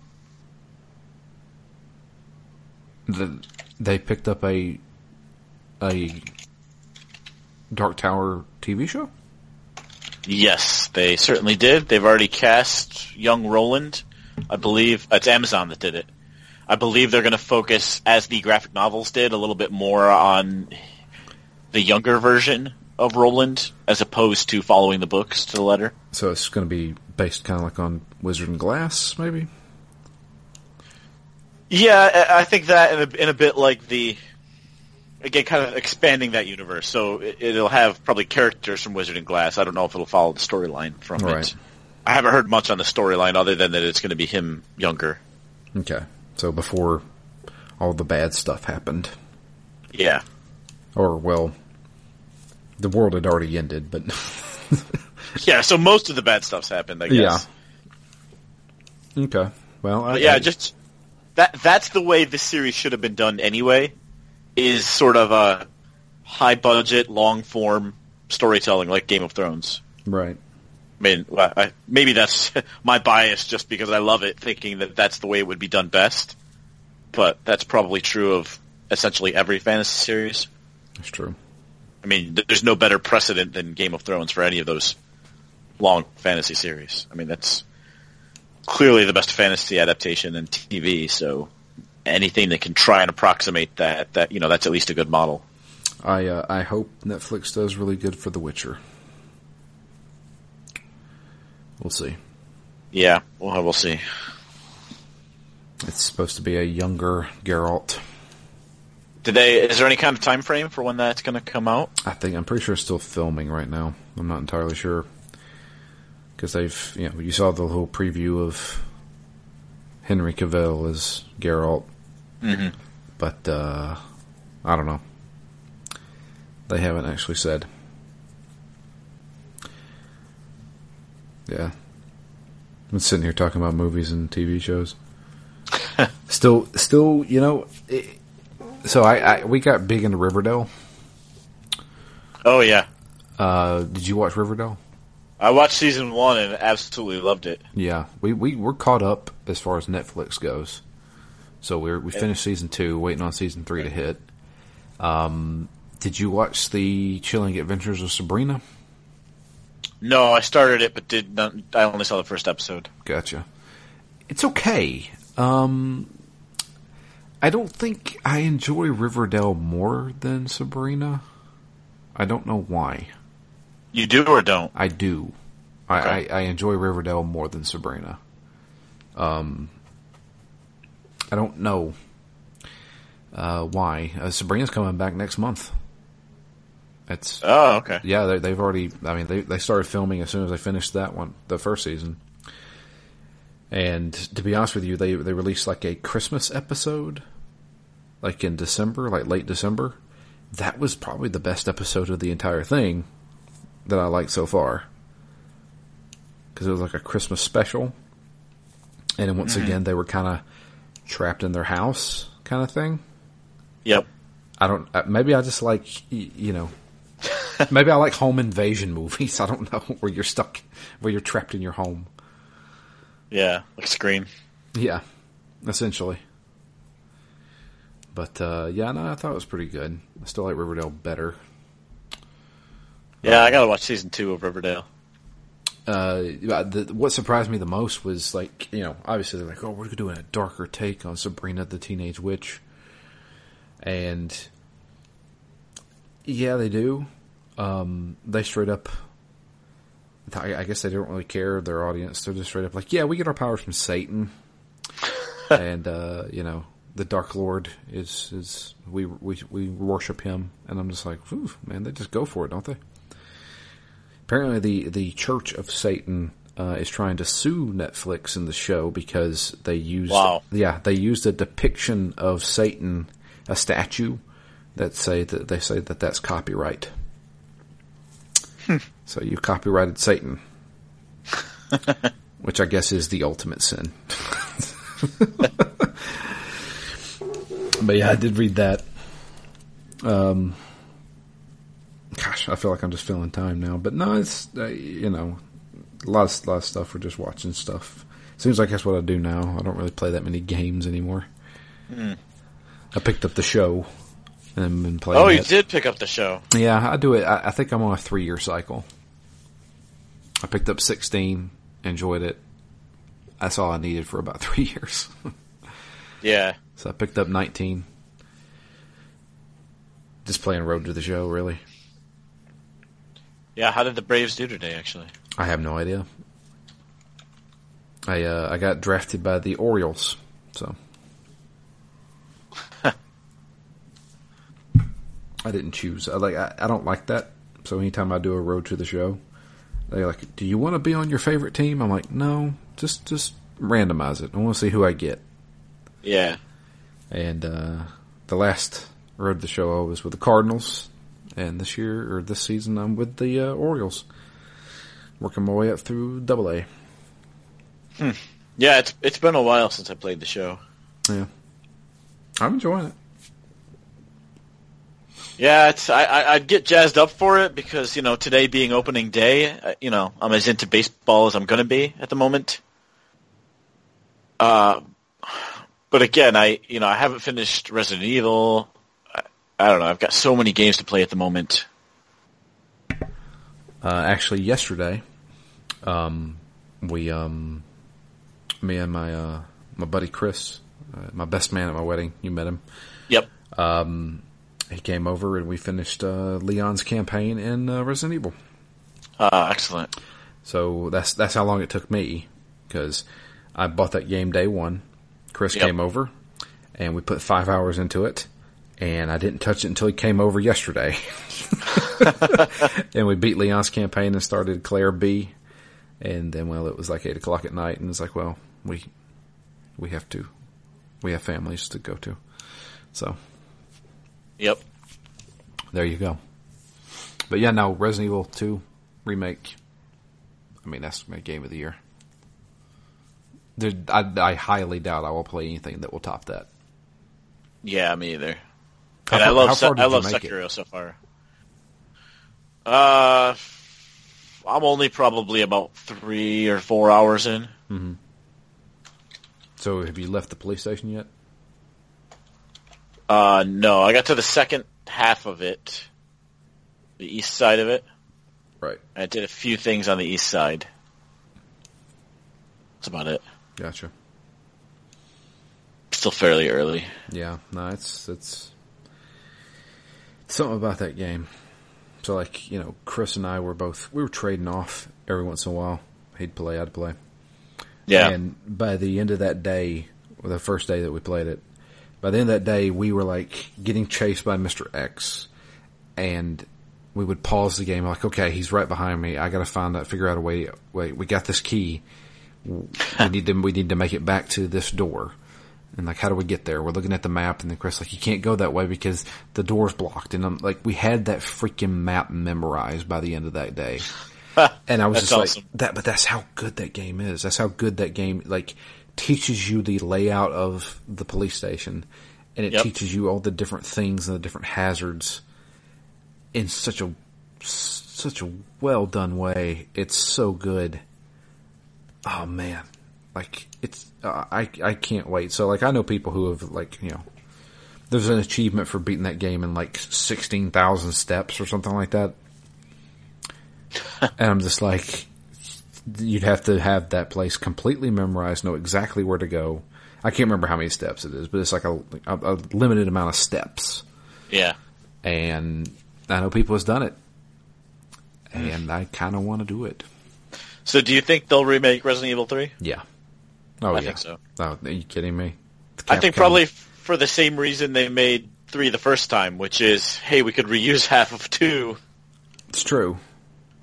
The they picked up a a Dark Tower TV show. Yes, they certainly did. They've already cast young Roland. I believe uh, it's Amazon that did it. I believe they're going to focus, as the graphic novels did, a little bit more on the younger version of Roland, as opposed to following the books to the letter. So it's going to be based kind of like on Wizard and Glass, maybe. Yeah, I I think that in a, in a bit like the again, kind of expanding that universe. So it, it'll have probably characters from Wizard and Glass. I don't know if it'll follow the storyline from Right. it. I haven't heard much on the storyline other than that it's going to be him younger. Okay, so before all the bad stuff happened, Yeah. or well, the world had already ended, but Yeah, so most of the bad stuff's happened, I guess. Yeah. Okay. Well, I, yeah, I- just that that's the way this series should have been done anyway. Is sort of a high budget, long form storytelling like Game of Thrones. right. I mean, well, I, maybe that's my bias just because I love it, thinking that that's the way it would be done best. But that's probably true of essentially every fantasy series. That's true. I mean, there's no better precedent than Game of Thrones for any of those long fantasy series. I mean, that's clearly the best fantasy adaptation in TV. So anything that can try and approximate that, that you know, that's at least a good model. I uh, I hope Netflix does really good for The Witcher. We'll see. Yeah, well, we'll see. It's supposed to be a younger Geralt. Did they? Is there any kind of time frame for when that's going to come out? I think I'm pretty sure it's still filming right now. I'm not entirely sure because they've you know you saw the little preview of Henry Cavill as Geralt, Mm-hmm. but uh, I don't know. They haven't actually said. Yeah, I'm sitting here talking about movies and TV shows. still, still, you know. It, so I, I we got big into Riverdale. Oh yeah, Uh, did you watch Riverdale? I watched season one and absolutely loved it. Yeah, we we we're caught up as far as Netflix goes. So we're we finished season two, waiting on season three to hit. Um, did you watch the Chilling Adventures of Sabrina? No, I started it, but did not. I only saw the first episode. Gotcha. It's okay. Um, I don't think I enjoy Riverdale more than Sabrina. I don't know why. You do or don't? I do. I, Okay. I, I enjoy Riverdale more than Sabrina. Um, I don't know uh, why. Uh, Sabrina's coming back next month. It's Oh, okay. yeah. They, they've already. I mean, they they started filming as soon as they finished that one, the first season. And to be honest with you, they they released like a Christmas episode, like in December, like late December. That was probably the best episode of the entire thing that I liked so far. Because it was like a Christmas special, and then once again they were kind of trapped in their house, kind of thing. Yep. I don't. uh, Maybe I just like you know. maybe I like home invasion movies. I don't know where you're stuck, where you're trapped in your home. Yeah, like Scream. Yeah, essentially. But uh, yeah, no, I thought it was pretty good. I still like Riverdale better. Yeah, I gotta watch season two of Riverdale. Uh, the, what surprised me the most was like you know obviously they're like oh we're doing a darker take on Sabrina the Teenage Witch, and yeah they do. Um, they straight up. I, I guess they don't really care their audience. They're just straight up like yeah we get our powers from Satan, and uh, you know the Dark Lord is is we we we worship him, and I'm just like man they just go for it don't they? Apparently, the the Church of Satan uh, is trying to sue Netflix in the show because they used Wow. yeah they used a depiction of Satan, a statue that say that they say that that's copyright. so you copyrighted Satan, which I guess is the ultimate sin. but yeah, I did read that. Um, gosh, I feel like I'm just filling time now. But no, it's uh, you know, a lot of lot of stuff. We're just watching stuff. Seems like that's what I do now. I don't really play that many games anymore. I picked up the show and been playing. Oh, you it. did pick up the show. Yeah, I do it. I, I think I'm on a three year cycle. I picked up 16, enjoyed it. That's all I needed for about three years. Yeah. so I picked up 19. Just playing Road to the Show, really. Yeah, how did the Braves do today, actually? I have no idea. I uh, I got drafted by the Orioles, so I didn't choose. I like I, I don't like that. So anytime I do a road to the show, they're like, "Do you want to be on your favorite team?" I'm like, "No, just just randomize it. I want to see who I get." Yeah. And uh, the last road to the show I was with the Cardinals, and this year or this season I'm with the uh, Orioles, working my way up through Double A. Yeah, it's it's been a while since I played the show. Yeah, I'm enjoying it. Yeah, it's I, I'd get jazzed up for it because you know today being opening day, uh, you know I'm as into baseball as I'm going to be at the moment. Uh, but again, I you know I haven't finished Resident Evil. I, I don't know. I've got so many games to play at the moment. Uh, actually, yesterday, um, we, um, me and my uh, my buddy Chris, uh, my best man at my wedding, you met him. Yep. He came over and we finished uh, Leon's campaign in uh, Resident Evil. Uh, excellent. So that's that's how long it took me because I bought that game day one. Chris Yep. came over and we put five hours into it, and I didn't touch it until he came over yesterday. and we beat Leon's campaign and started Claire B. And then, well, it was like eight o'clock at night, and it's like, well, we we have to we have families to go to, so Yep. there you go. But yeah, no, Resident Evil 2 remake. I mean, that's my game of the year. There, I, I highly doubt I will play anything that will top that. Yeah, me either. How and I love far I love make it? So far. Uh, I'm only probably about three or four hours in. So, have you left the police station yet? Uh, no, I got to the second half of it, the east side of it. Right. I did a few things on the east side. That's about it. Gotcha. Still fairly early. Yeah, no, it's it's something about that game. So, like, you know, Chris and I were both we were trading off every once in a while. He'd play, I'd play. Yeah. And by the end of that day, or the first day that we played it, by the end of that day, we were like getting chased by Mr. X, and we would pause the game like, okay, he's right behind me. I got to find out, figure out a way. Wait, we got this key. We need to we need to make it back to this door. And like, how do we get there? We're looking at the map, and then Chris like, you can't go that way because the door's blocked. And I'm like, we had that freaking map memorized by the end of that day. And I was just awesome. like that, but that's how good that game is. That's how good that game like teaches you the layout of the police station, and it Yep. teaches you all the different things and the different hazards in such a such a well done way. It's so good. Oh man, like it's uh, I I can't wait. So like I know people who have like you know. There's an achievement for beating that game in like 16,000 steps or something like that. And I'm just like, you'd have to have that place completely memorized, know exactly where to go. I can't remember how many steps it is, but it's like a, a, a limited amount of steps. Yeah. And I know people has done it. And I kind of want to do it. So do you think they'll remake Resident Evil 3? Yeah. Oh, I yeah. think so. Oh, are you kidding me? I think probably f- for the same reason they made 3 the first time, which is, hey, we could reuse half of 2. It's true.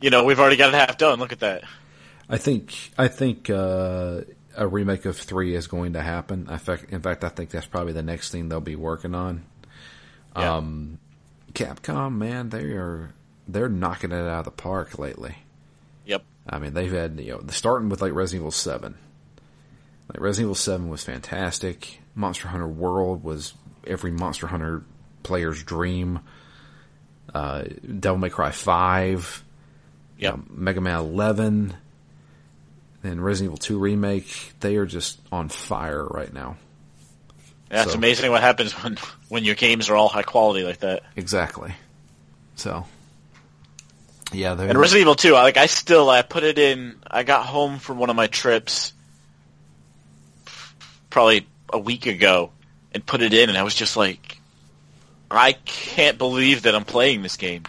You know, we've already got it half done. Look at that. I think I think uh, a remake of three is going to happen. In fact, in fact, I think that's probably the next thing they'll be working on. Yeah. Um, Capcom, man, they are they're knocking it out of the park lately. Yep. I mean, they've had you know starting with like Resident Evil Seven. Like Resident Evil Seven was fantastic. Monster Hunter World was every Monster Hunter player's dream. Uh, Devil May Cry Five Yep. um, Mega Man 11, and Resident Evil 2 remake. They are just on fire right now. That's So- amazing what happens when when your games are all high quality like that. Exactly. So, yeah. And Resident Evil 2, I, like I still I put it in. I got home from one of my trips, probably a week ago, and put it in, and I was just like, I can't believe that I'm playing this game.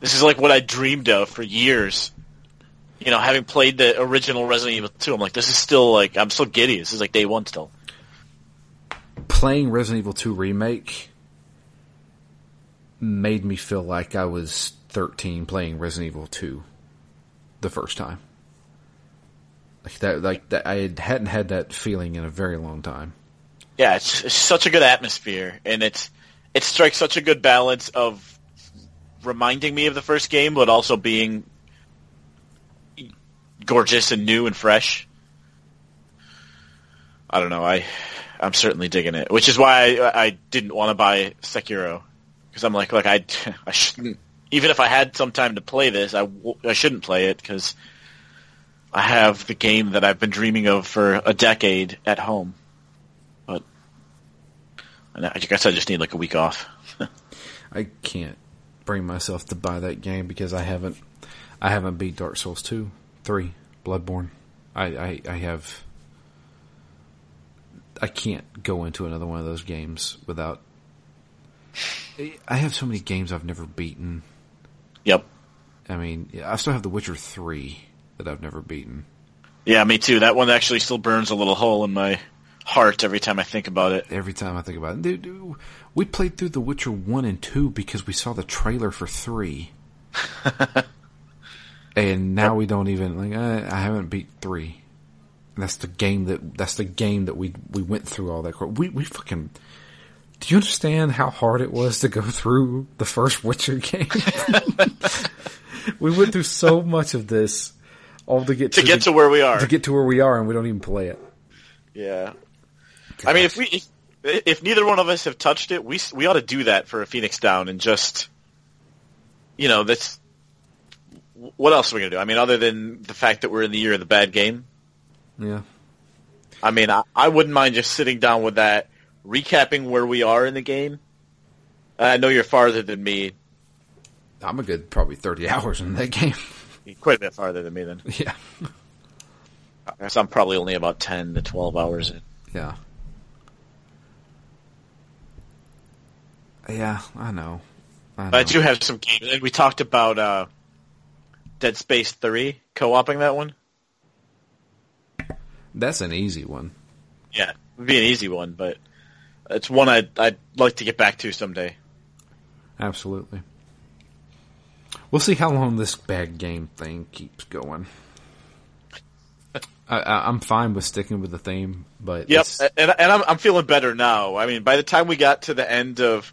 This is like what I dreamed of for years. You know, having played the original Resident Evil 2, I'm like, this is still like I'm still giddy. This is like day one still. playing Resident Evil 2 remake made me feel like I was 13 playing Resident Evil 2 the first time. Like that, like that, I had- hadn't had that feeling in a very long time. Yeah, it's, it's such a good atmosphere, and it's it strikes such a good balance of reminding me of the first game, but also being gorgeous and new and fresh. I don't know. I I'm certainly digging it, which is why I, I didn't want to buy Sekiro because I'm like, like I I shouldn't. Even if I had some time to play this, I, shouldn't play it because I have the game that I've been dreaming of for a decade at home. But I guess I just need like a week off. I can't bring myself to buy that game because I haven't, I haven't beat Dark Souls 2, 3, Bloodborne. I, I, I have, I can't go into another one of those games without, I have so many games I've never beaten. Yep. I mean, yeah, I still have The Witcher 3 that I've never beaten. Yeah, me too. That one actually still burns a little hole in my heart every time I think about it. Every time I think about it, dude, dude, we played through The Witcher 1 and 2 because we saw the trailer for 3. and now we don't even, like, I, I haven't beat 3. And that's the game that, that's the game that we, we went through all that. We, we fucking, do you understand how hard it was to go through the first Witcher game? we went through so much of this all to get To get the- to where we are. to get to where we are and we don't even play it. Yeah. I mean, if we if, if neither one of us have touched it, we s- we ought to do that for a Phoenix Down and just, you know, that's what else are we gonna do? I mean, other than the fact that we're in the year of the bad game. Yeah. I mean, I, I wouldn't mind just sitting down with that, recapping where we are in the game. I know you're farther than me, I'm a good probably 30 hours in that game. quite a bit farther than me. Then yeah. I guess I'm probably only about ten to twelve hours in. Yeah. Yeah, I know. I know. But I do have some games, and we talked about uh, Dead Space Three co-oping that one. That's an easy one. Yeah, it'd be an easy one, but it's one I'd I'd like to get back to someday. Absolutely. We'll see how long this bad game thing keeps going. I, I, I'm fine with sticking with the theme, but Yep, it's- and and I'm I'm feeling better now. I mean, by the time we got to the end of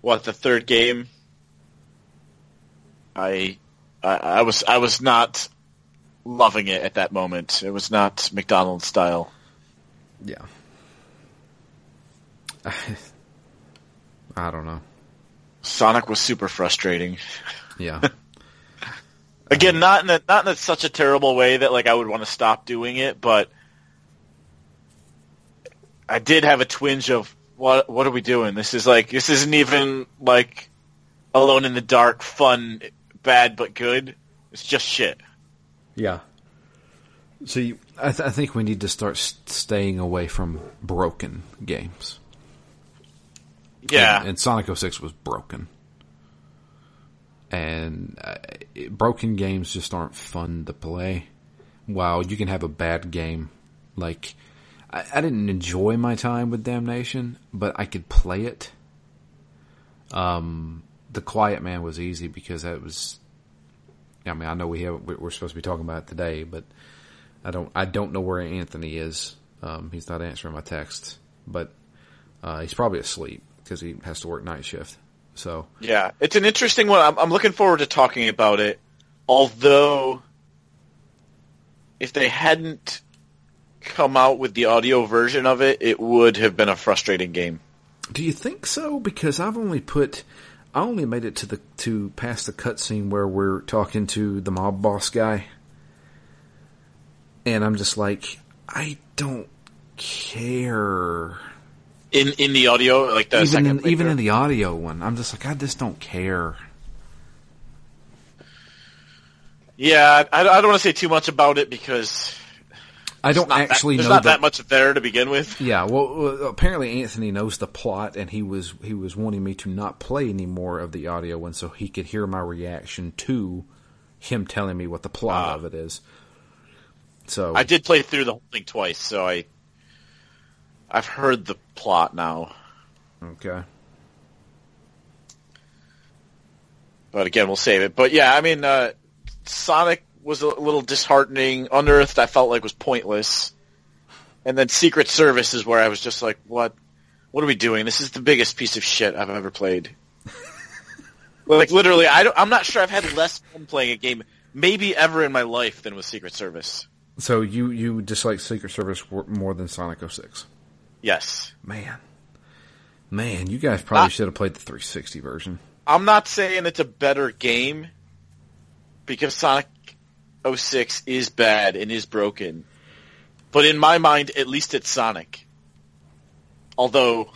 what the third game, I I, I was I was not loving it at that moment. It was not McDonald's style. yeah. I don't know. Sonic was super frustrating. Yeah. Again, not in a, not in a, such a terrible way that like I would want to stop doing it, but I did have a twinge of what what are we doing? This is like this isn't even like Alone in the Dark, fun, bad but good. It's just shit. Yeah. See, I, th- I think we need to start s- staying away from broken games. Yeah, And, and Sonic 06 was broken. And uh, it- broken games just aren't fun to play. While you can have a bad game, like I, I didn't enjoy my time with Damnation, but I could play it. Um, the Quiet Man was easy because that was. I mean, I know we have we're supposed to be talking about it today, but I don't I don't know where Anthony is. Um, he's not answering my text, but uh, he's probably asleep because he has to work night shift. So yeah. It's an interesting one. I'm, I'm looking forward to talking about it. Although, if they hadn't come out with the audio version of it, it would have been a frustrating game. Do you think so? Because I've only put, I only made it to the to past the cutscene where we're talking to the mob boss guy, and I'm just like, I don't care. In in the audio, like the even in, even in the audio one, I'm just like, I just don't care. Yeah, I, I don't want to say too much about it because I don't not that- actually there's know not the- that much there to begin with. Yeah, well, well, apparently Anthony knows the plot, and he was he was wanting me to not play any more of the audio and so he could hear my reaction to him telling me what the plot Ah. of it is. So I did play through the whole thing twice, so I I've heard the plot now. okay, But again, we'll save it. But yeah, I mean, uh, Sonic was a little disheartening. Unearthed, I felt like was pointless. And then Secret Service is where I was just like, what? What are we doing? This is the biggest piece of shit I've ever played. like literally, I I'm not sure I've had less fun playing a game maybe ever in my life than with Secret Service. so you you dislike Secret Service more than Sonic 06. Yes. Man, man, you guys probably should have played the 360 version. I'm not saying it's a better game because Sonic 06 is bad and is broken. But in my mind, at least it's Sonic. Although,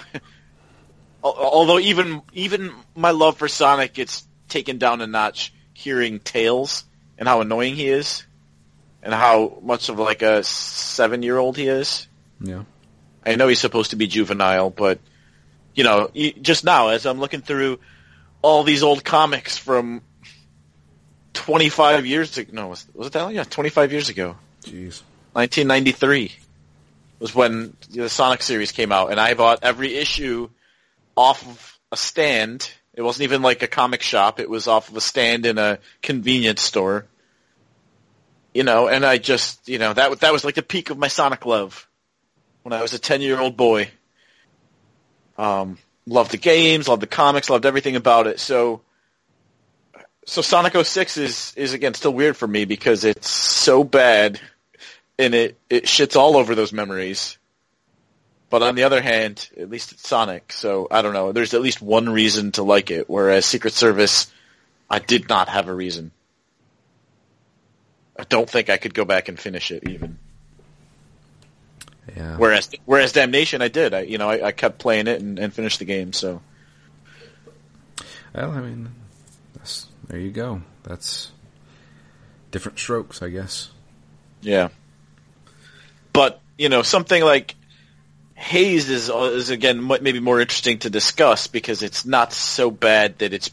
although even even my love for Sonic gets taken down a notch hearing Tails and how annoying he is, and how much of like a seven year old he is. Yeah, I know he's supposed to be juvenile, but you know, just now as I'm looking through all these old comics from 25 years ago, no, was, was it that long? Yeah, 25 years ago, jeez. 1993 was when the Sonic series came out, and I bought every issue off of a stand. It wasn't even like a comic shop; it was off of a stand in a convenience store. You know, and I just, you know, that that was like the peak of my Sonic love when I was a 10 year old boy. Um, loved the games, loved the comics, loved everything about it. So, so Sonic 06 is, is again still weird for me because it's so bad and it, it shits all over those memories. But on the other hand, at least it's Sonic, so I don't know. There's at least one reason to like it, whereas Secret Service, I did not have a reason. I don't think I could go back and finish it even. Yeah, Whereas, whereas Damnation, I did. I, you know, I, I kept playing it and, and finished the game. So well, I mean, there you go. That's different strokes, I guess. yeah. But you know, something like Haze is uh, is again maybe more interesting to discuss because it's not so bad that it's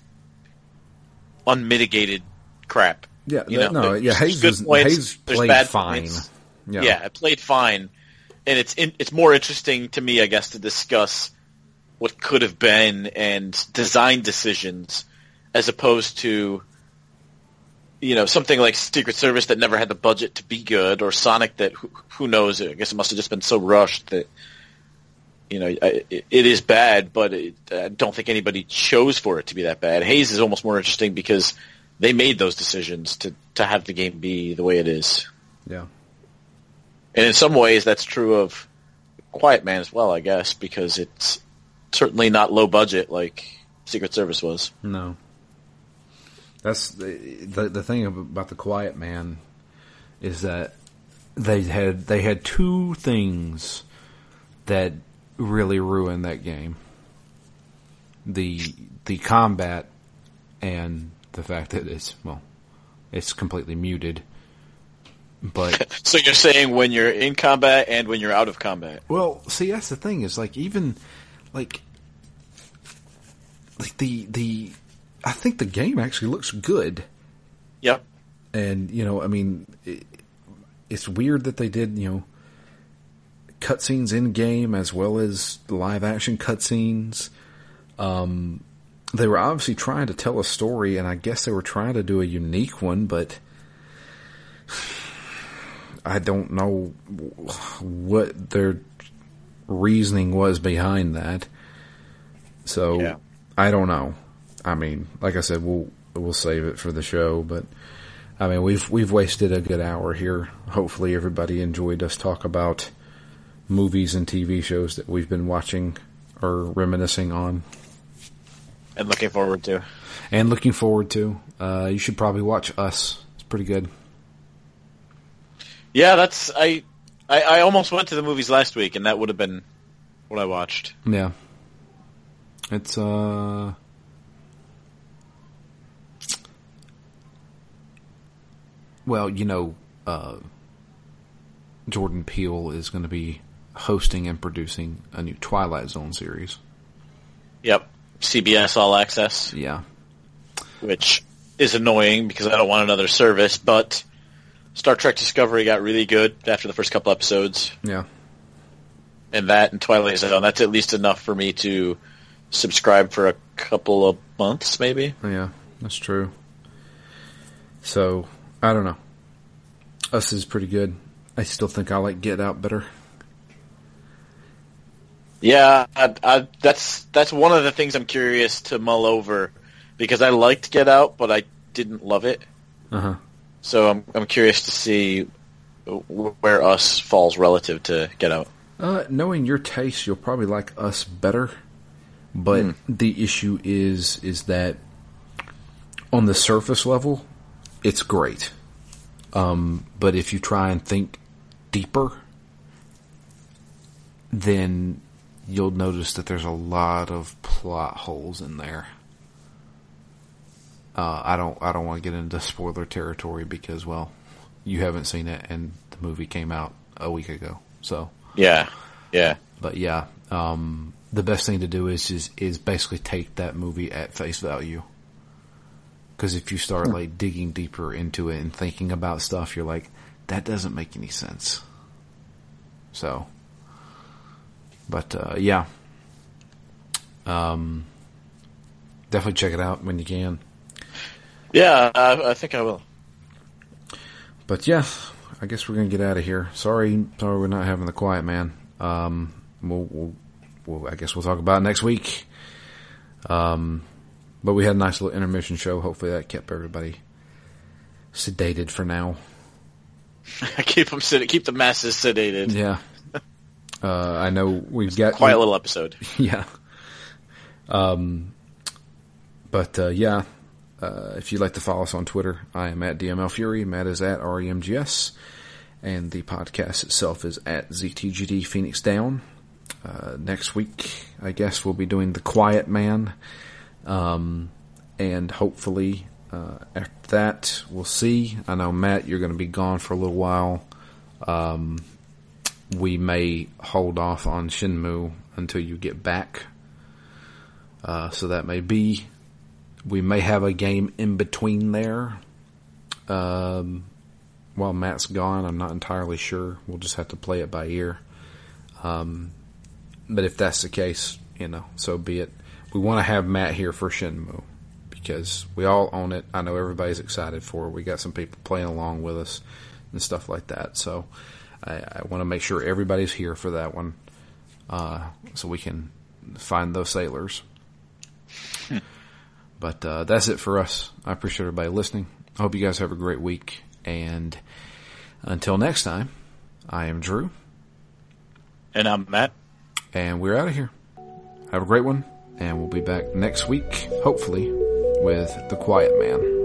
unmitigated crap. Yeah, You that- know, no, yeah, Haze good points, Haze played bad fine. points. Yeah. Yeah, it played fine, and it's in, it's more interesting to me, I guess, to discuss what could have been and design decisions as opposed to you know something like Secret Service that never had the budget to be good, or Sonic that who, who knows? I guess it must have just been so rushed that you know I- it, it is bad, but it, I don't think anybody chose for it to be that bad. Haze is almost more interesting because they made those decisions to to have the game be the way it is. yeah. And in some ways, that's true of Quiet Man as well, I guess, because it's certainly not low budget like Secret Service was. No. That's the, the the thing about the Quiet Man is that they had they had two things that really ruined that game. The the combat and the fact that it's well it's completely muted. But So you're saying when you're in combat and when you're out of combat? Well, see, that's the thing is like even like like the the I think the game actually looks good, Yep. and you know, I mean, it, it's weird that they did you know cutscenes in game as well as live action cutscenes. Um, they were obviously trying to tell a story, and I guess they were trying to do a unique one, but. I don't know what their reasoning was behind that. So Yeah. I don't know. I mean, like I said, we'll we'll save it for the show, but I mean, we've we've wasted a good hour here. Hopefully, everybody enjoyed us talk about movies and TV shows that we've been watching or reminiscing on, And looking forward to. and looking forward to. Uh, you should probably watch Us. It's pretty good. Yeah, that's I, I. I almost went to the movies last week, and that would have been what I watched. Yeah. It's uh Well, you know, uh Jordan Peele is going to be hosting and producing a new Twilight Zone series. Yep, CBS All Access, Yeah. which is annoying because I don't want another service. But Star Trek Discovery got really good after the first couple episodes, Yeah. and that and Twilight Zone. That's at least enough for me to subscribe for a couple of months, maybe. Yeah, that's true. So, I don't know. Us is pretty good. I still think I like Get Out better. Yeah, I, I, that's that's one of the things I'm curious to mull over because I liked Get Out, but I didn't love it. Uh huh. So I'm I'm curious to see where Us falls relative to Get Out. Uh, knowing your taste, you'll probably like Us better. But Hmm. the issue is is that on the surface level, it's great. Um, but if you try and think deeper, then you'll notice that there's a lot of plot holes in there. Uh, I don't I don't want to get into spoiler territory because well, you haven't seen it and the movie came out a week ago. So, Yeah, yeah, but yeah, um, the best thing to do is is is basically take that movie at face value. Because if you start like digging deeper into it and thinking about stuff, you're like, that doesn't make any sense. So, but uh, yeah, um, definitely check it out when you can. yeah. I, I think I will. But yeah, I guess we're gonna get out of here. Sorry, sorry, we're not having the quiet man. Um, we'll, we'll, we'll, I guess we'll talk about it next week. Um, but we had a nice little intermission show. Hopefully that kept everybody sedated for now. keep them sed- keep the masses sedated. Yeah. Uh, I know we've got Quiet little episode. yeah. Um, but uh, yeah, uh, if you'd like to follow us on Twitter, I am at DML Fury. Matt is at REMGS, and the podcast itself is at ZTGD Phoenix Down. Uh, next week, I guess we'll be doing the Quiet Man, um, and hopefully uh, after that, we'll see. I know Matt, you're going to be gone for a little while. Um, we may hold off on Shenmue until you get back. Uh, so that may be. We may have a game in between there. Um, while Matt's gone, I'm not entirely sure. We'll just have to play it by ear. Um, but if that's the case, you know, so be it. We want to have Matt here for Shenmue because we all own it. I know everybody's excited for it. We got some people playing along with us and stuff like that. So I, I want to make sure everybody's here for that one, uh, so we can find those sailors. But uh, that's it for us. I appreciate everybody listening. I hope you guys have a great week. And until next time, I am Drew, And I'm Matt. and we're out of here. Have a great one, and we'll be back next week, hopefully, with The Quiet Man.